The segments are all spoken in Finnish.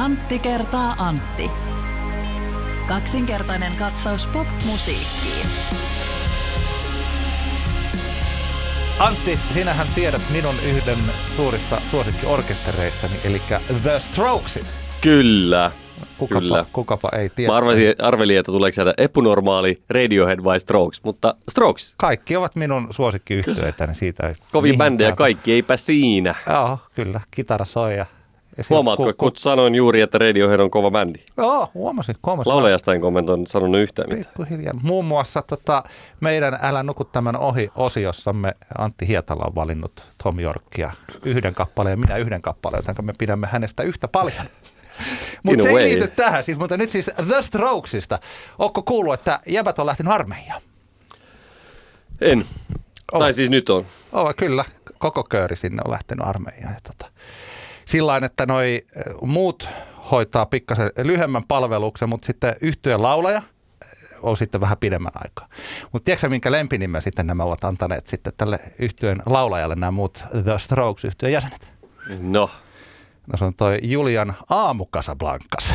Antti kertaa Antti. Kaksinkertainen katsaus pop-musiikkiin. Antti, sinähän tiedät minun yhden suurista suosikkiorkestereistani, eli The Strokesin. Kyllä. Kukapa, Kyllä. kukapa ei tiedä. Mä arvasin, arvelin, että tuleeko sieltä epunormaali Radiohead vai Strokes, mutta Strokes. Kaikki ovat minun suosikkiyhtiöitäni siitä. Kovin bändejä kaikki, eipä siinä. Joo, kyllä. Kitara soi ja... ja Huomaatko, ku- kun sanoin juuri, että Radiohead on kova bändi. Joo, huomasin. huomasin. Laulajasta en kommentoinut sanonut yhtään mitään. Pikkuhiljaa. Muun muassa tota, meidän Älä nuku tämän ohi osiossamme Antti Hietala on valinnut Tom Yorkia yhden kappaleen ja minä yhden kappaleen, joten me pidämme hänestä yhtä paljon. Mutta se ei liity tähän, siis, mutta nyt siis The Strokesista. Ootko kuullut, että jäbät on lähtenyt armeijaan? En. Oh. Tai siis nyt on. Oh, kyllä, koko kööri sinne on lähtenyt armeijaan. Ja tota, sillain, että noi eh, muut hoitaa pikkasen lyhyemmän palveluksen, mutta sitten yhtyeen laulaja eh, on sitten vähän pidemmän aikaa. Mutta tiedätkö minkä lempinimen sitten nämä ovat antaneet sitten tälle yhtyeen laulajalle nämä muut The Strokes yhtyeen jäsenet? No, No se on toi Julian Aamu Casablancas.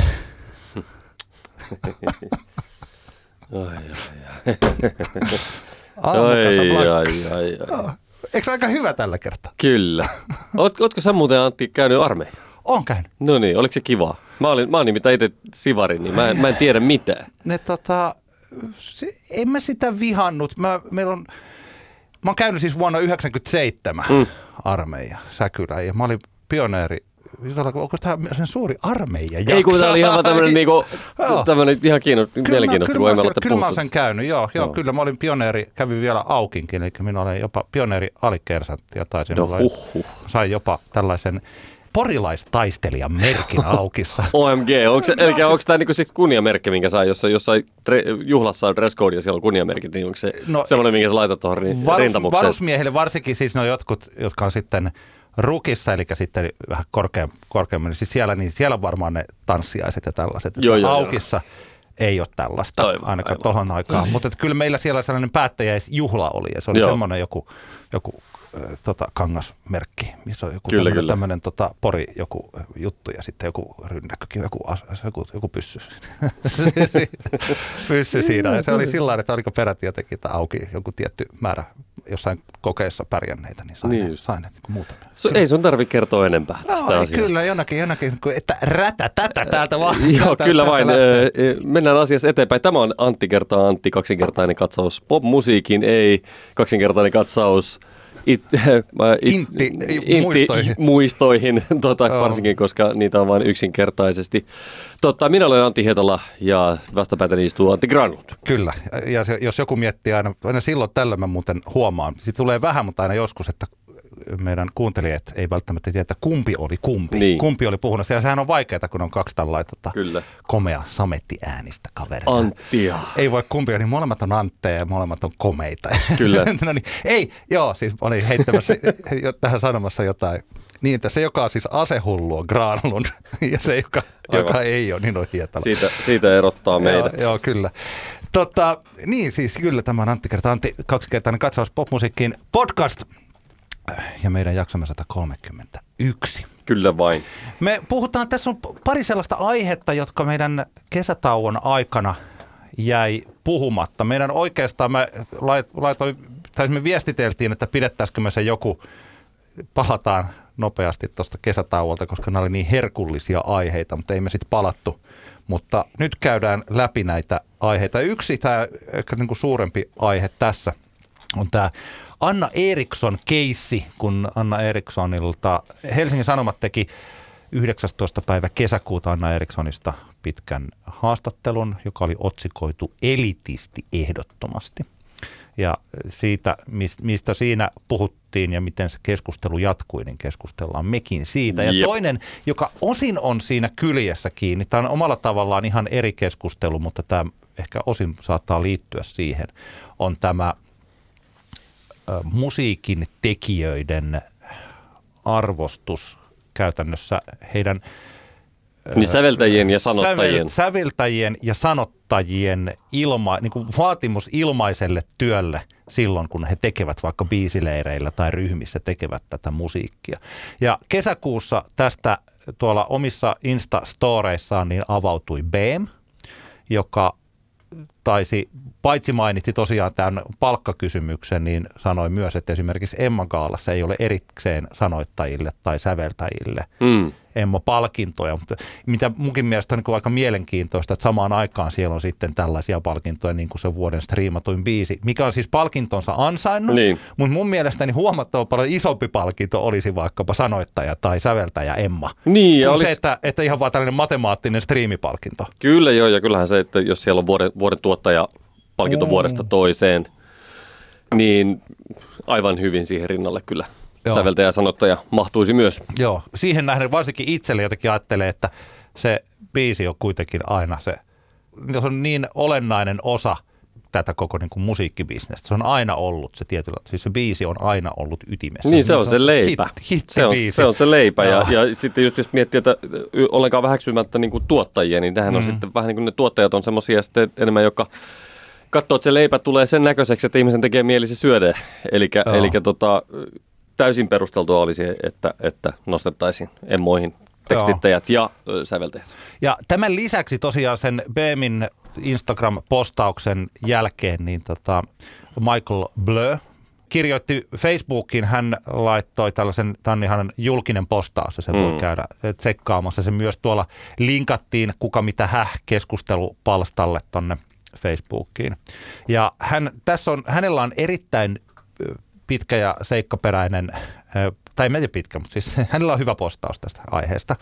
ai, Aamu ai, Casablancas. ai, ai, ai. Eikö aika hyvä tällä kertaa? Kyllä. Oot, ootko sä muuten Antti käynyt armeija? On käynyt. No niin, oliko se kiva? Mä, olin, mä oon nimittäin itse sivari, niin mä, en- mä en tiedä mitään. ne tota, se, en mä sitä vihannut. Mä, meillä on, mä oon käynyt siis vuonna 1997 mm. armeija Säkylä ja mä olin pioneeri. Onko tämä sen suuri armeija Ei kun tää oli ihan vaan tämmönen, niinku, ihan kiinno, mielenkiintoista, kyllä, kun emme ole kyllä mä sen käynyt, joo, joo, Joo. kyllä mä olin pioneeri, kävin vielä aukinkin, eli minä olen jopa pioneeri alikersantti ja taisin No huh, huh. sain jopa tällaisen porilaistaistelijan merkin aukissa. OMG, onko, se, eli onko tämä niinku sit kunniamerkki, minkä saa, jos jossain tre, juhlassa on dress code ja siellä on kunniamerkit, niin onko se No, no, semmoinen, minkä sä laitat tuohon Varus, rintamukseen? varusmiehille varsinkin siis ne on jotkut, jotka on sitten rukissa, eli sitten vähän korkeam, korkeammin, niin siis siellä, niin siellä on varmaan ne tanssiaiset ja tällaiset. Että Joo, joo, joo. aukissa ei ole tällaista, Aivan, ainakaan aivan. tuohon aikaan. Mutta että kyllä meillä siellä sellainen päättäjäisjuhla oli, ja se oli Joo. semmoinen joku, joku tota, kangasmerkki, missä on joku Kyllä, tämmöinen, kyllä. tämmöinen tota, pori joku äh, juttu, ja sitten joku rynnäkkökin, joku, joku, joku pyssy. pyssy siinä. Ja se oli sillä että oliko peräti jotenkin että auki joku tietty määrä jossain kokeessa pärjänneitä, niin sai, Niin sai ne niin muutamia. So, ei sun tarvi kertoa enempää tästä Joo, ei, asiasta. kyllä, jonakin, jonakin, että rätä tätä täältä vaan. Joo, täältä- kyllä täältä vain. lähtee. Mennään asiassa eteenpäin. Tämä on Antti kertaa Antti, kaksinkertainen katsaus pop-musiikin, ei kaksinkertainen katsaus it, äh, it, Intti- muistoihin. muistoihin tota, Joo. varsinkin, koska niitä on vain yksinkertaisesti. Totta, minä olen Antti Hietala ja vastapäätäni istuu Antti Granlund. Kyllä, ja se, jos joku miettii aina, aina silloin tällöin mä muuten huomaan, siitä tulee vähän, mutta aina joskus, että meidän kuuntelijat ei välttämättä tiedä, että kumpi oli kumpi. Niin. Kumpi oli puhunut. Ja sehän on vaikeaa, kun on kaksi tällaista tota, Kyllä. komea samettiäänistä kaveria. Anttia. ei voi kumpia, niin molemmat on antteja ja molemmat on komeita. Kyllä. no niin, ei, joo, siis olin heittämässä tähän sanomassa jotain. Niin, että se, joka on siis asehullu, on Granlund, ja se, joka, Aivan. joka ei ole, niin on Hietala. Siitä, siitä erottaa meidät. Joo, joo, kyllä. Tota, niin siis kyllä tämä on Antti kertaa Antti kaksikertainen katsaus popmusiikkiin podcast ja meidän jaksomme 131. Kyllä vain. Me puhutaan, tässä on pari sellaista aihetta, jotka meidän kesätauon aikana jäi puhumatta. Meidän oikeastaan, mä lait- laitoin, tai me viestiteltiin, että pidettäisikö me se joku, palataan nopeasti tuosta kesätauolta, koska nämä oli niin herkullisia aiheita, mutta ei me sitten palattu. Mutta nyt käydään läpi näitä aiheita. Yksi tämä ehkä niin kuin suurempi aihe tässä on tämä Anna Eriksson keissi, kun Anna Erikssonilta Helsingin Sanomat teki 19. päivä kesäkuuta Anna Erikssonista pitkän haastattelun, joka oli otsikoitu elitisti ehdottomasti. Ja siitä, mis- mistä siinä puhuttiin ja miten se keskustelu jatkui, niin keskustellaan mekin siitä. Ja Jep. toinen, joka osin on siinä kyljessä kiinni, tämä on omalla tavallaan ihan eri keskustelu, mutta tämä ehkä osin saattaa liittyä siihen, on tämä musiikin tekijöiden arvostus käytännössä heidän Niin säveltäjien ja sanottajien. Sävel, säveltäjien ja sanottajien ilma, niin kuin vaatimus ilmaiselle työlle silloin, kun he tekevät vaikka biisileireillä tai ryhmissä tekevät tätä musiikkia. Ja kesäkuussa tästä tuolla omissa Insta-storeissaan niin avautui BEM, joka taisi, paitsi mainitsi tosiaan tämän palkkakysymyksen, niin sanoi myös, että esimerkiksi Emma Kaalassa ei ole erikseen sanoittajille tai säveltäjille mm. Emma-palkintoja, mutta mitä munkin mielestä on niin aika mielenkiintoista, että samaan aikaan siellä on sitten tällaisia palkintoja, niin kuin se vuoden striimatuin biisi, mikä on siis palkintonsa ansainnut, niin. mutta mun mielestäni huomattava paljon isompi palkinto olisi vaikkapa sanoittaja tai säveltäjä Emma. Niin, ja olisi... se, että, että ihan vaan tällainen matemaattinen striimipalkinto. Kyllä joo, ja kyllähän se, että jos siellä on vuoden, vuoden tuottaja palkinto mm. vuodesta toiseen, niin aivan hyvin siihen rinnalle kyllä Joo. säveltäjä ja sanottaja mahtuisi myös. Joo, siihen nähden varsinkin itselle jotenkin ajattelee, että se biisi on kuitenkin aina se, se on niin olennainen osa tätä koko niin kuin musiikkibisnestä. Se on aina ollut se tietyllä, siis se biisi on aina ollut ytimessä. Niin, se on se leipä. Hit, se, on, se on se leipä. Ja, ja sitten just jos miettii, että ollenkaan väheksymättä niin kuin tuottajia, niin tähän mm. on sitten vähän niin kuin ne tuottajat on semmoisia sitten enemmän, joka katsoo, että se leipä tulee sen näköiseksi, että ihmisen tekee mielisi syödä. Eli tota, täysin perusteltua olisi, että, että nostettaisiin emmoihin tekstittäjät Joo. ja säveltäjät. Ja tämän lisäksi tosiaan sen Beemin Instagram-postauksen jälkeen niin tota Michael Blö kirjoitti Facebookiin, hän laittoi tällaisen, tämä on ihan julkinen postaus ja se mm. voi käydä tsekkaamassa. Se myös tuolla linkattiin kuka mitä häh keskustelupalstalle tonne Facebookiin. Ja hän, tässä on, hänellä on erittäin pitkä ja seikkaperäinen, tai en pitkä, mutta siis hänellä on hyvä postaus tästä aiheesta.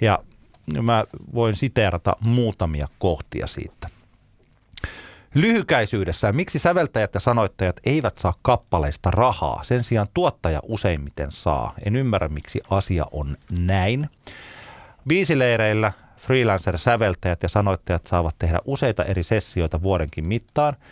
Ja mä voin siteerata muutamia kohtia siitä. Lyhykäisyydessään, miksi säveltäjät ja sanoittajat eivät saa kappaleista rahaa, sen sijaan tuottaja useimmiten saa. En ymmärrä, miksi asia on näin. Biisileireillä freelancer-säveltäjät ja sanoittajat saavat tehdä useita eri sessioita vuodenkin mittaan –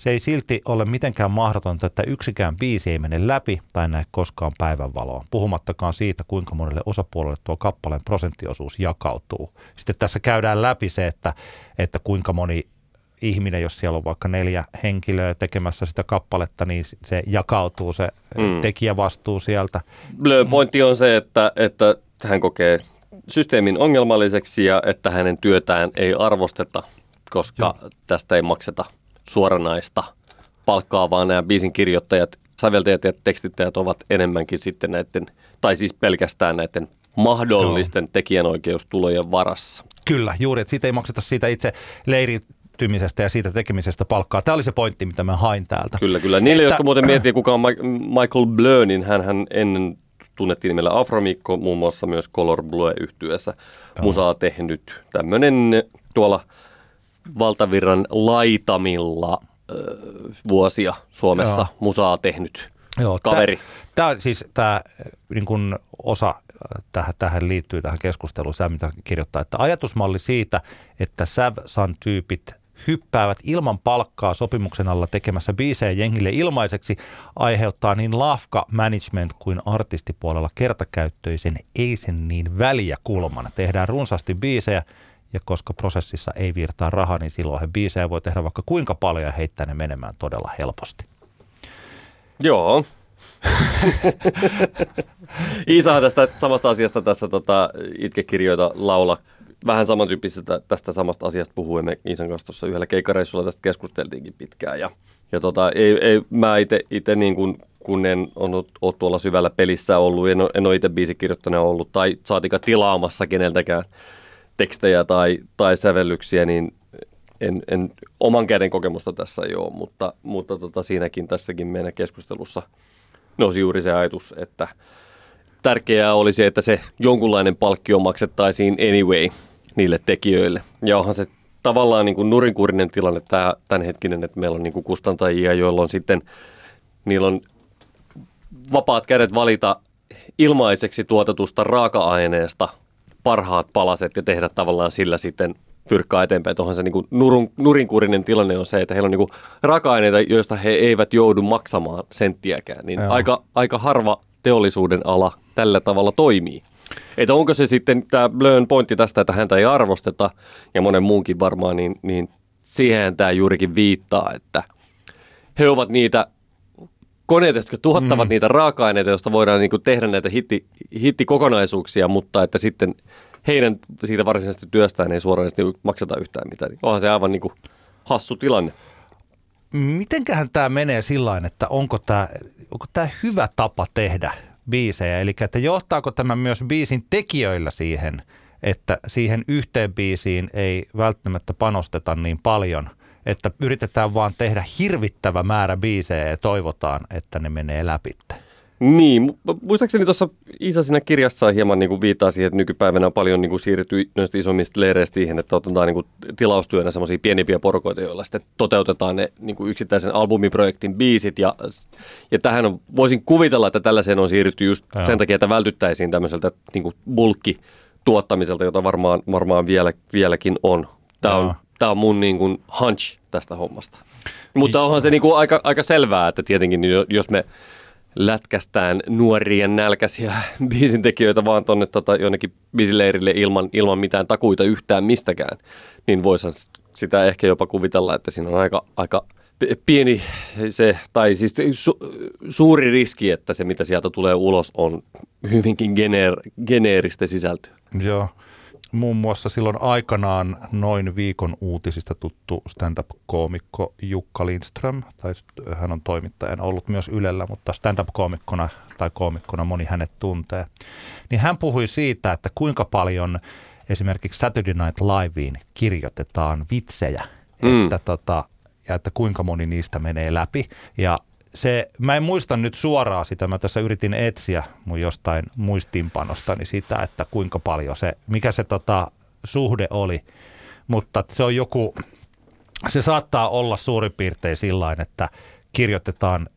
se ei silti ole mitenkään mahdotonta, että yksikään biisi ei mene läpi tai näe koskaan päivänvaloa, puhumattakaan siitä, kuinka monelle osapuolelle tuo kappaleen prosenttiosuus jakautuu. Sitten tässä käydään läpi se, että, että kuinka moni ihminen, jos siellä on vaikka neljä henkilöä tekemässä sitä kappaletta, niin se jakautuu se mm. tekijävastuu sieltä. Blö pointti on se, että, että hän kokee systeemin ongelmalliseksi ja että hänen työtään ei arvosteta, koska Joo. tästä ei makseta – suoranaista palkkaa, vaan nämä biisin kirjoittajat, säveltäjät ja tekstittäjät ovat enemmänkin sitten näiden, tai siis pelkästään näiden mahdollisten Joo. tekijänoikeustulojen varassa. Kyllä, juuri, että siitä ei makseta siitä itse leiritymisestä ja siitä tekemisestä palkkaa. Tämä oli se pointti, mitä mä hain täältä. Kyllä, kyllä. Niille, että... jotka muuten miettii, kuka on Michael Blö, niin hän, hän ennen tunnettiin nimellä Afromikko, muun muassa myös Color Blue yhtyessä musaa tehnyt. Tämmöinen tuolla valtavirran laitamilla ö, vuosia Suomessa Joo. musaa tehnyt Joo, kaveri. Tämä siis tämä niin kuin osa tähän, tähän liittyy tähän keskusteluun, se mitä kirjoittaa, että ajatusmalli siitä, että Säv-San tyypit hyppäävät ilman palkkaa sopimuksen alla tekemässä biisejä jengille ilmaiseksi, aiheuttaa niin lafka management kuin artistipuolella kertakäyttöisen ei sen niin väliä kulman. Tehdään runsaasti biisejä, ja koska prosessissa ei virtaa rahaa, niin silloin he biisejä voi tehdä vaikka kuinka paljon ja heittää ne menemään todella helposti. Joo. Iisahan tästä samasta asiasta tässä tota, itkekirjoita laula. Vähän samantyyppisestä tästä samasta asiasta puhuimme Iisan kanssa tuossa yhdellä keikkareissulla, tästä keskusteltiinkin pitkään. Ja, ja tota, ei, ei, mä itse niin kuin, kun en ole tuolla syvällä pelissä ollut, en en ole itse biisikirjoittajana ollut tai saatika tilaamassa keneltäkään tekstejä tai, tai sävellyksiä, niin en, en, oman käden kokemusta tässä ei ole, mutta, mutta tota, siinäkin tässäkin meidän keskustelussa nousi juuri se ajatus, että tärkeää olisi, että se jonkunlainen palkkio maksettaisiin anyway niille tekijöille. Ja onhan se tavallaan niin kuin nurinkurinen tilanne tämä, tämänhetkinen, että meillä on niin kuin kustantajia, joilla on sitten, niillä on vapaat kädet valita ilmaiseksi tuotetusta raaka-aineesta parhaat palaset ja tehdä tavallaan sillä sitten fyrkkaa eteenpäin. Tuohon se niin nurun, nurinkurinen tilanne on se, että heillä on niin raaka-aineita, joista he eivät joudu maksamaan senttiäkään. Niin aika, aika harva teollisuuden ala tällä tavalla toimii. Että onko se sitten tämä Blön pointti tästä, että häntä ei arvosteta ja monen muunkin varmaan, niin, niin siihen tämä juurikin viittaa, että he ovat niitä koneet, jotka tuottavat Mm. niitä raaka-aineita, joista voidaan niin kuin tehdä näitä hitti, hittikokonaisuuksia, mutta että sitten heidän siitä varsinaisesti työstään ei suoranaisesti makseta yhtään mitään. Niin Onhan se aivan niin kuin hassu tilanne. Mitenköhän tämä menee sillä että onko tämä onko tää hyvä tapa tehdä biisejä? Eli että johtaako tämä myös biisin tekijöillä siihen, että siihen yhteen biisiin ei välttämättä panosteta niin paljon, että yritetään vaan tehdä hirvittävä määrä biisejä ja toivotaan, että ne menee läpi. Niin, mu- muistaakseni tuossa Iisa siinä kirjassa hieman niin kuin viittaa siihen, että nykypäivänä on paljon niin kuin siirrytty noista isommista leireistä siihen, että otetaan niin kuin tilaustyönä semmoisia pienempiä porukoita, joilla sitten toteutetaan ne niin kuin yksittäisen albumiprojektin biisit. Ja, ja tähän on, voisin kuvitella, että tällaiseen on siirrytty just Joo. sen takia, että vältyttäisiin tämmöiseltä niin kuin bulkkituottamiselta, jota varmaan, varmaan vielä, vieläkin on. Tämä Joo. on, tämä on mun niin kuin hunch tästä hommasta. Mutta onhan se niin kuin aika, aika selvää, että tietenkin jo- jos me lätkästään nuorien nälkäisiä biisintekijöitä vaan tuonne tota, jonnekin biisileirille ilman, ilman mitään takuita yhtään mistäkään, niin voisihan sitä ehkä jopa kuvitella, että siinä on aika, aika pieni se, tai siis su, suuri riski, että se mitä sieltä tulee ulos on hyvinkin geneer, geneeristä sisältöä. Joo. Muun muassa silloin aikanaan noin viikon uutisista tuttu stand-up-koomikko Jukka Lindström, tai hän on toimittajana ollut myös Ylellä, mutta stand-up-koomikkona tai koomikkona moni hänet tuntee. Niin hän puhui siitä, että kuinka paljon esimerkiksi Saturday Night Liveen kirjoitetaan vitsejä, Mm. että tota, ja että kuinka moni niistä menee läpi. Ja se, mä en muista nyt suoraan sitä, mä tässä yritin etsiä mun jostain muistiinpanostani sitä, että kuinka paljon se, mikä se tota, suhde oli, mutta se on joku, se saattaa olla suurin piirtein sillä että kirjoitetaan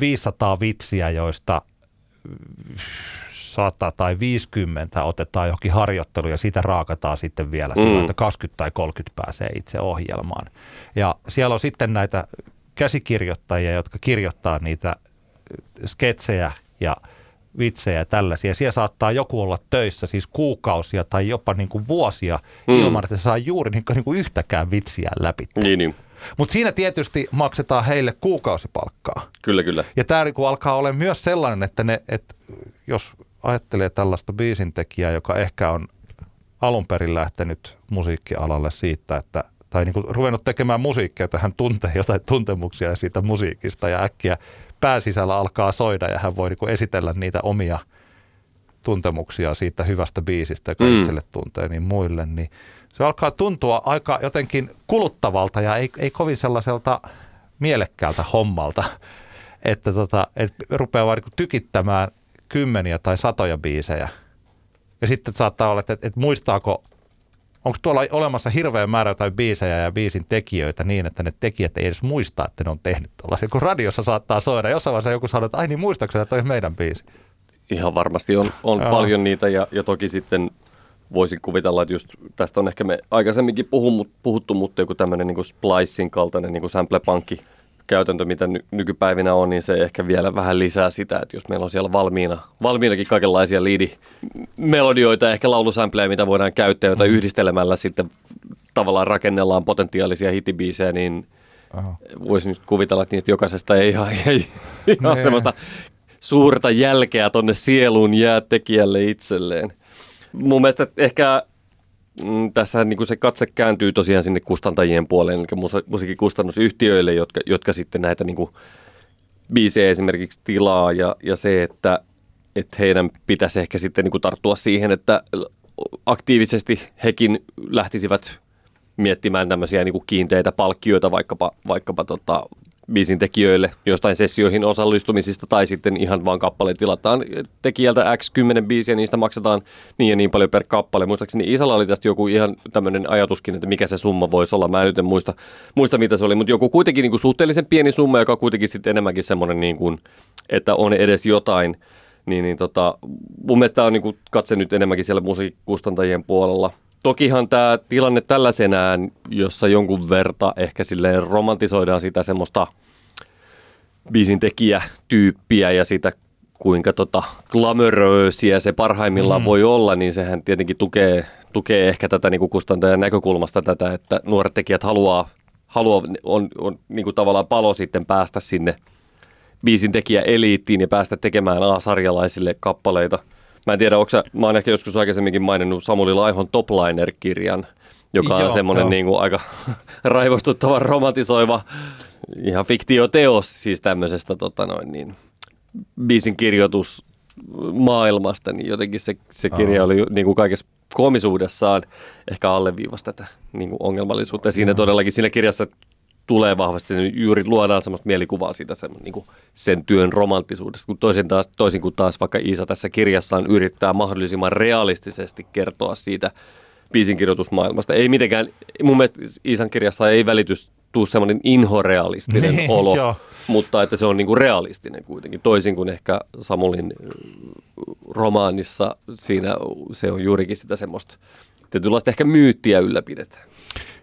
500 vitsiä, joista 100 tai 50 otetaan johonkin harjoitteluun ja siitä raakataan sitten vielä mm. sillä, että 20 tai 30 pääsee itse ohjelmaan. Ja siellä on sitten näitä käsikirjoittajia, jotka kirjoittaa niitä sketsejä ja vitsejä ja tällaisia. Siellä saattaa joku olla töissä siis kuukausia tai jopa niin kuin vuosia mm. ilman, että se saa juuri niin kuin, niin kuin yhtäkään vitsiä läpi. Niin, niin. Mutta siinä tietysti maksetaan heille kuukausipalkkaa. Kyllä, kyllä. Ja tämä niinku alkaa olla myös sellainen, että ne, että jos ajattelee tällaista biisintekijää, joka ehkä on alun perin lähtenyt musiikkialalle siitä, että tai niin ruvennut tekemään musiikkia, että hän tuntee jotain tuntemuksia siitä musiikista ja äkkiä pääsisällä alkaa soida ja hän voi niin esitellä niitä omia tuntemuksia siitä hyvästä biisistä, joka Mm. itselle tuntee, niin muille, niin se alkaa tuntua aika jotenkin kuluttavalta ja ei, ei kovin sellaiselta mielekkäältä hommalta, että tota, et rupeaa vaan niin tykittämään kymmeniä tai satoja biisejä. Ja sitten saattaa olla, että, että, että muistaako, onko tuolla olemassa hirveä määrä jotain biisejä ja biisin tekijöitä niin, että ne tekijät ei edes muista, että ne on tehnyt tuollaisia. Kun radiossa saattaa soida, jossain vaiheessa joku sanoo, että ai niin muistaakseni, että toi on meidän biisi. Ihan varmasti on, on paljon niitä ja, ja toki sitten voisin kuvitella, että just tästä on ehkä me aikaisemminkin puhu, puhuttu, mutta joku tämmöinen niin Splicein kaltainen niin sample-pankki käytäntö, mitä ny- nykypäivinä on, niin se ehkä vielä vähän lisää sitä, että jos meillä on siellä valmiina, valmiinakin kaikenlaisia liidi-melodioita, ehkä laulusampleja, mitä voidaan käyttää, joita mm. yhdistelemällä sitten tavallaan rakennellaan potentiaalisia hittibiisejä, niin Aha. voisin nyt kuvitella, että niistä jokaisesta ei ihan, ei, ihan Nee. semmoista suurta jälkeä tonne sieluun jää tekijälle itselleen. Mun mielestä ehkä mm, tässä niin se katse kääntyy tosiaan sinne kustantajien puoleen, eli musiikkikustannusyhtiöille, jotka, jotka sitten näitä niin kuin biisejä esimerkiksi tilaa ja, ja se, että, että heidän pitäisi ehkä sitten niin kuin tarttua siihen, että aktiivisesti hekin lähtisivät miettimään tämmöisiä niin kuin kiinteitä palkkioita vaikkapa, vaikkapa tota, biisin tekijöille jostain sessioihin osallistumisista tai sitten ihan vaan kappale tilataan tekijältä X 10 biisiä, niistä maksetaan niin ja niin paljon per kappale. Muistaakseni Isalla oli tästä joku ihan tämmöinen ajatuskin, että mikä se summa voisi olla. Mä nyt en muista, muista mitä se oli, mutta joku kuitenkin niin kuin suhteellisen pieni summa, joka on kuitenkin sitten enemmänkin semmoinen, niin kuin, että on edes jotain. Niin, niin tota, mun mielestä tämä on niin kuin katse nyt enemmänkin siellä musiikkikustantajien puolella. Tokihan tämä tilanne tällaisenään, jossa jonkun verta ehkä silleen romantisoidaan sitä semmoista biisin tekijätyyppiä ja sitä kuinka tota glamoröösiä se parhaimmillaan mm. voi olla, niin sehän tietenkin tukee, tukee ehkä tätä niin kuin kustantajan näkökulmasta tätä, että nuoret tekijät haluaa, haluaa on, on niin kuin tavallaan palo sitten päästä sinne biisin tekijä eliittiin ja päästä tekemään A-sarjalaisille kappaleita. Mä en tiedä, onko sä, mä oon ehkä joskus aikaisemminkin maininnut Samuli Laihon Topliner-kirjan, joka on Joo, semmoinen joo. niin kuin aika raivostuttava, romantisoiva, ihan fiktioteos siis tämmöisestä tota noin, niin, biisin kirjoitus maailmasta, niin jotenkin se, se kirja oli niin kuin kaikessa koomisuudessaan ehkä alleviivasi tätä niin kuin ongelmallisuutta. Ja siinä todellakin siinä kirjassa tulee vahvasti, se juuri luodaan semmoista mielikuvaa siitä sen, niin kuin sen työn romanttisuudesta, kun toisin, taas, toisin kuin taas vaikka Iisa tässä kirjassaan yrittää mahdollisimman realistisesti kertoa siitä biisin kirjoitusmaailmasta. Ei mitenkään, mun mielestä Iisan kirjassa ei välitys tuu semmoinen inhorealistinen Niin, olo, joo. mutta että se on niinku realistinen kuitenkin, toisin kuin ehkä Samulin ö, romaanissa siinä se on juurikin sitä semmoista tietynlaista ehkä myyttiä ylläpidetään.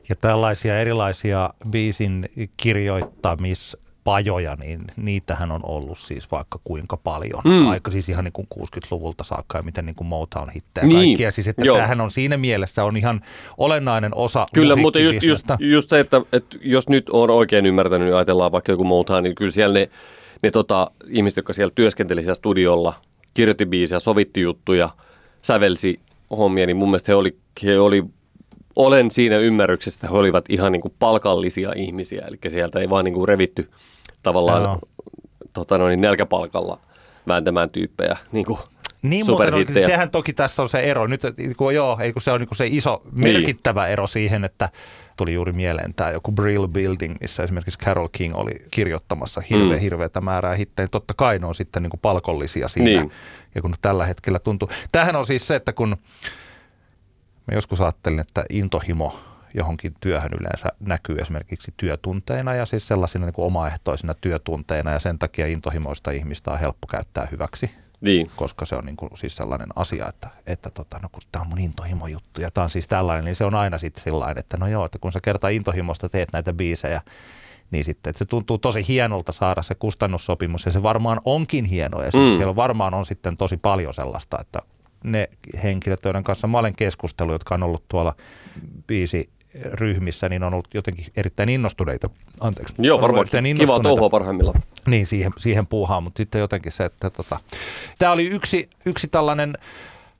Ja tällaisia erilaisia biisin kirjoittamispajoja, niin niitähän on ollut siis vaikka kuinka paljon. Mm. Aika siis ihan niin kuin 60-luvulta saakka ja miten niin kuin Motown hittejä Niin, kaikkia. Siis että joo. tämähän on siinä mielessä on ihan olennainen osa Kyllä, mutta just, just, just se, että, että jos nyt on oikein ymmärtänyt, niin ajatellaan vaikka joku Motown, niin kyllä siellä ne, ne tota, ihmiset, jotka siellä työskenteli siellä studiolla, kirjoitti biisejä, sovitti juttuja, sävelsi hommia, niin mun mielestä he oli, he oli olen siinä ymmärryksessä, että he olivat ihan niin kuin palkallisia ihmisiä, eli sieltä ei vaan niin kuin revitty tavallaan Joo. tota noin, nelkäpalkalla vääntämään tyyppejä niin kuin Niin on, superhittejä. sehän toki tässä on se ero. Nyt kun joo, ei kun se on niin se iso merkittävä ero siihen, että tuli juuri mieleen tämä joku Brill Building, missä esimerkiksi Carol King oli kirjoittamassa hirveä, Mm. mm. hirveätä määrää hittejä. Totta kai ne on sitten niin kuin palkollisia siinä. Niin. Ja kun tällä hetkellä tuntuu. Tämähän on siis se, että kun mä joskus ajattelin, että intohimo johonkin työhön yleensä näkyy esimerkiksi työtunteina ja siis sellaisina niin kuin omaehtoisina työtunteina ja sen takia intohimoista ihmistä on helppo käyttää hyväksi Niin. koska se on niin kuin siis sellainen asia, että, että tota, no kun tämä on mun intohimo juttu ja tämä on siis tällainen, niin se on aina sitten sellainen, että no joo, että kun sä kerta intohimosta teet näitä biisejä, niin sitten että se tuntuu tosi hienolta saada se kustannussopimus ja se varmaan onkin hieno ja mm. siellä varmaan on sitten tosi paljon sellaista, että ne henkilöt, joiden kanssa mä olen keskustellut, jotka on ollut tuolla biisi ryhmissä, niin on ollut jotenkin erittäin innostuneita. Anteeksi. Joo, varmaan kiva touhua parhaimmillaan. niin, siihen, siihen puuhaan, mutta sitten jotenkin se, että tota, tämä oli yksi, yksi tällainen,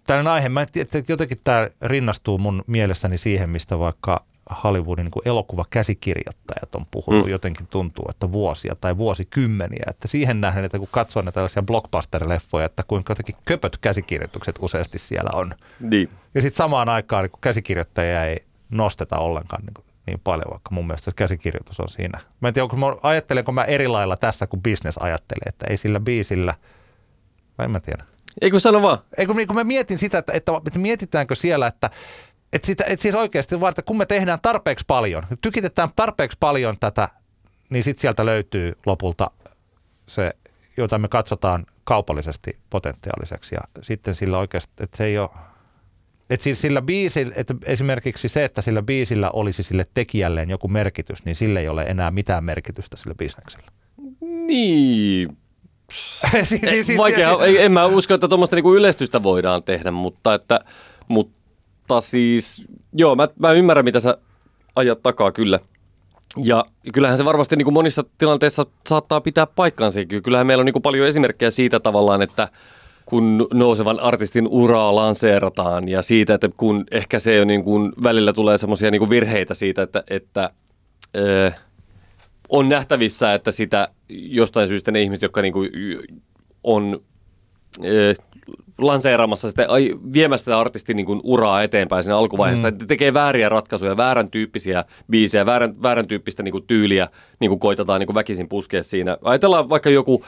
tällainen aihe. Mä en tiedä, että jotenkin tämä rinnastuu mun mielessäni siihen, mistä vaikka Hollywoodin niin elokuvakäsikirjoittajat on puhunut. Mm. Jotenkin tuntuu, että vuosia tai vuosikymmeniä. Että siihen nähden, että kun katsoo näitä tällaisia blockbuster-leffoja, että kuinka jotenkin köpöt käsikirjoitukset useasti siellä on. Niin. Ja sitten samaan aikaan niin kun käsikirjoittajia ei nosteta ollenkaan niin, kuin niin paljon, vaikka mun mielestä käsikirjoitus on siinä. Mä en tiedä, onko mä, ajattelenko mä eri lailla tässä, kuin business ajattelee, että ei sillä biisillä, vai en mä tiedä. Ei kun sano vaan. Ei kun, niin kun mä mietin sitä, että, että, että mietitäänkö siellä, että että, sitä, että siis oikeasti vaan, että kun me tehdään tarpeeksi paljon, tykitetään tarpeeksi paljon tätä, niin sitten sieltä löytyy lopulta se, jota me katsotaan kaupallisesti potentiaaliseksi. Ja sitten sillä oikeasti, että se ei ole, että sillä, sillä biisillä, että esimerkiksi se, että sillä biisillä olisi sille tekijälleen joku merkitys, niin sillä ei ole enää mitään merkitystä sillä bisneksellä. Niin. siis, siis, siis- Vaikea, ei, en mä usko, että tuommoista niinku yleistystä voidaan tehdä, mutta, että, mutta siis, joo, mä, mä ymmärrän, mitä sä ajat takaa kyllä. Ja kyllähän se varmasti niin kuin monissa tilanteissa saattaa pitää paikkaansa. Kyllähän meillä on niin kuin paljon esimerkkejä siitä tavallaan, että kun nousevan artistin uraa lanseerataan ja siitä, että kun ehkä se on niin kuin, välillä tulee semmoisia niin virheitä siitä, että, että ö, on nähtävissä, että sitä jostain syystä ne ihmiset, jotka niin kuin on ö, lanseeraamassa sitä, ai, viemässä sitä artistin niin kuin uraa eteenpäin siinä alkuvaiheessa, mm. tekee vääriä ratkaisuja, väärän tyyppisiä biisejä, väärän, väärän tyyppistä niin kuin tyyliä niin kuin koitetaan niin kuin väkisin puskea siinä. Ajatellaan vaikka joku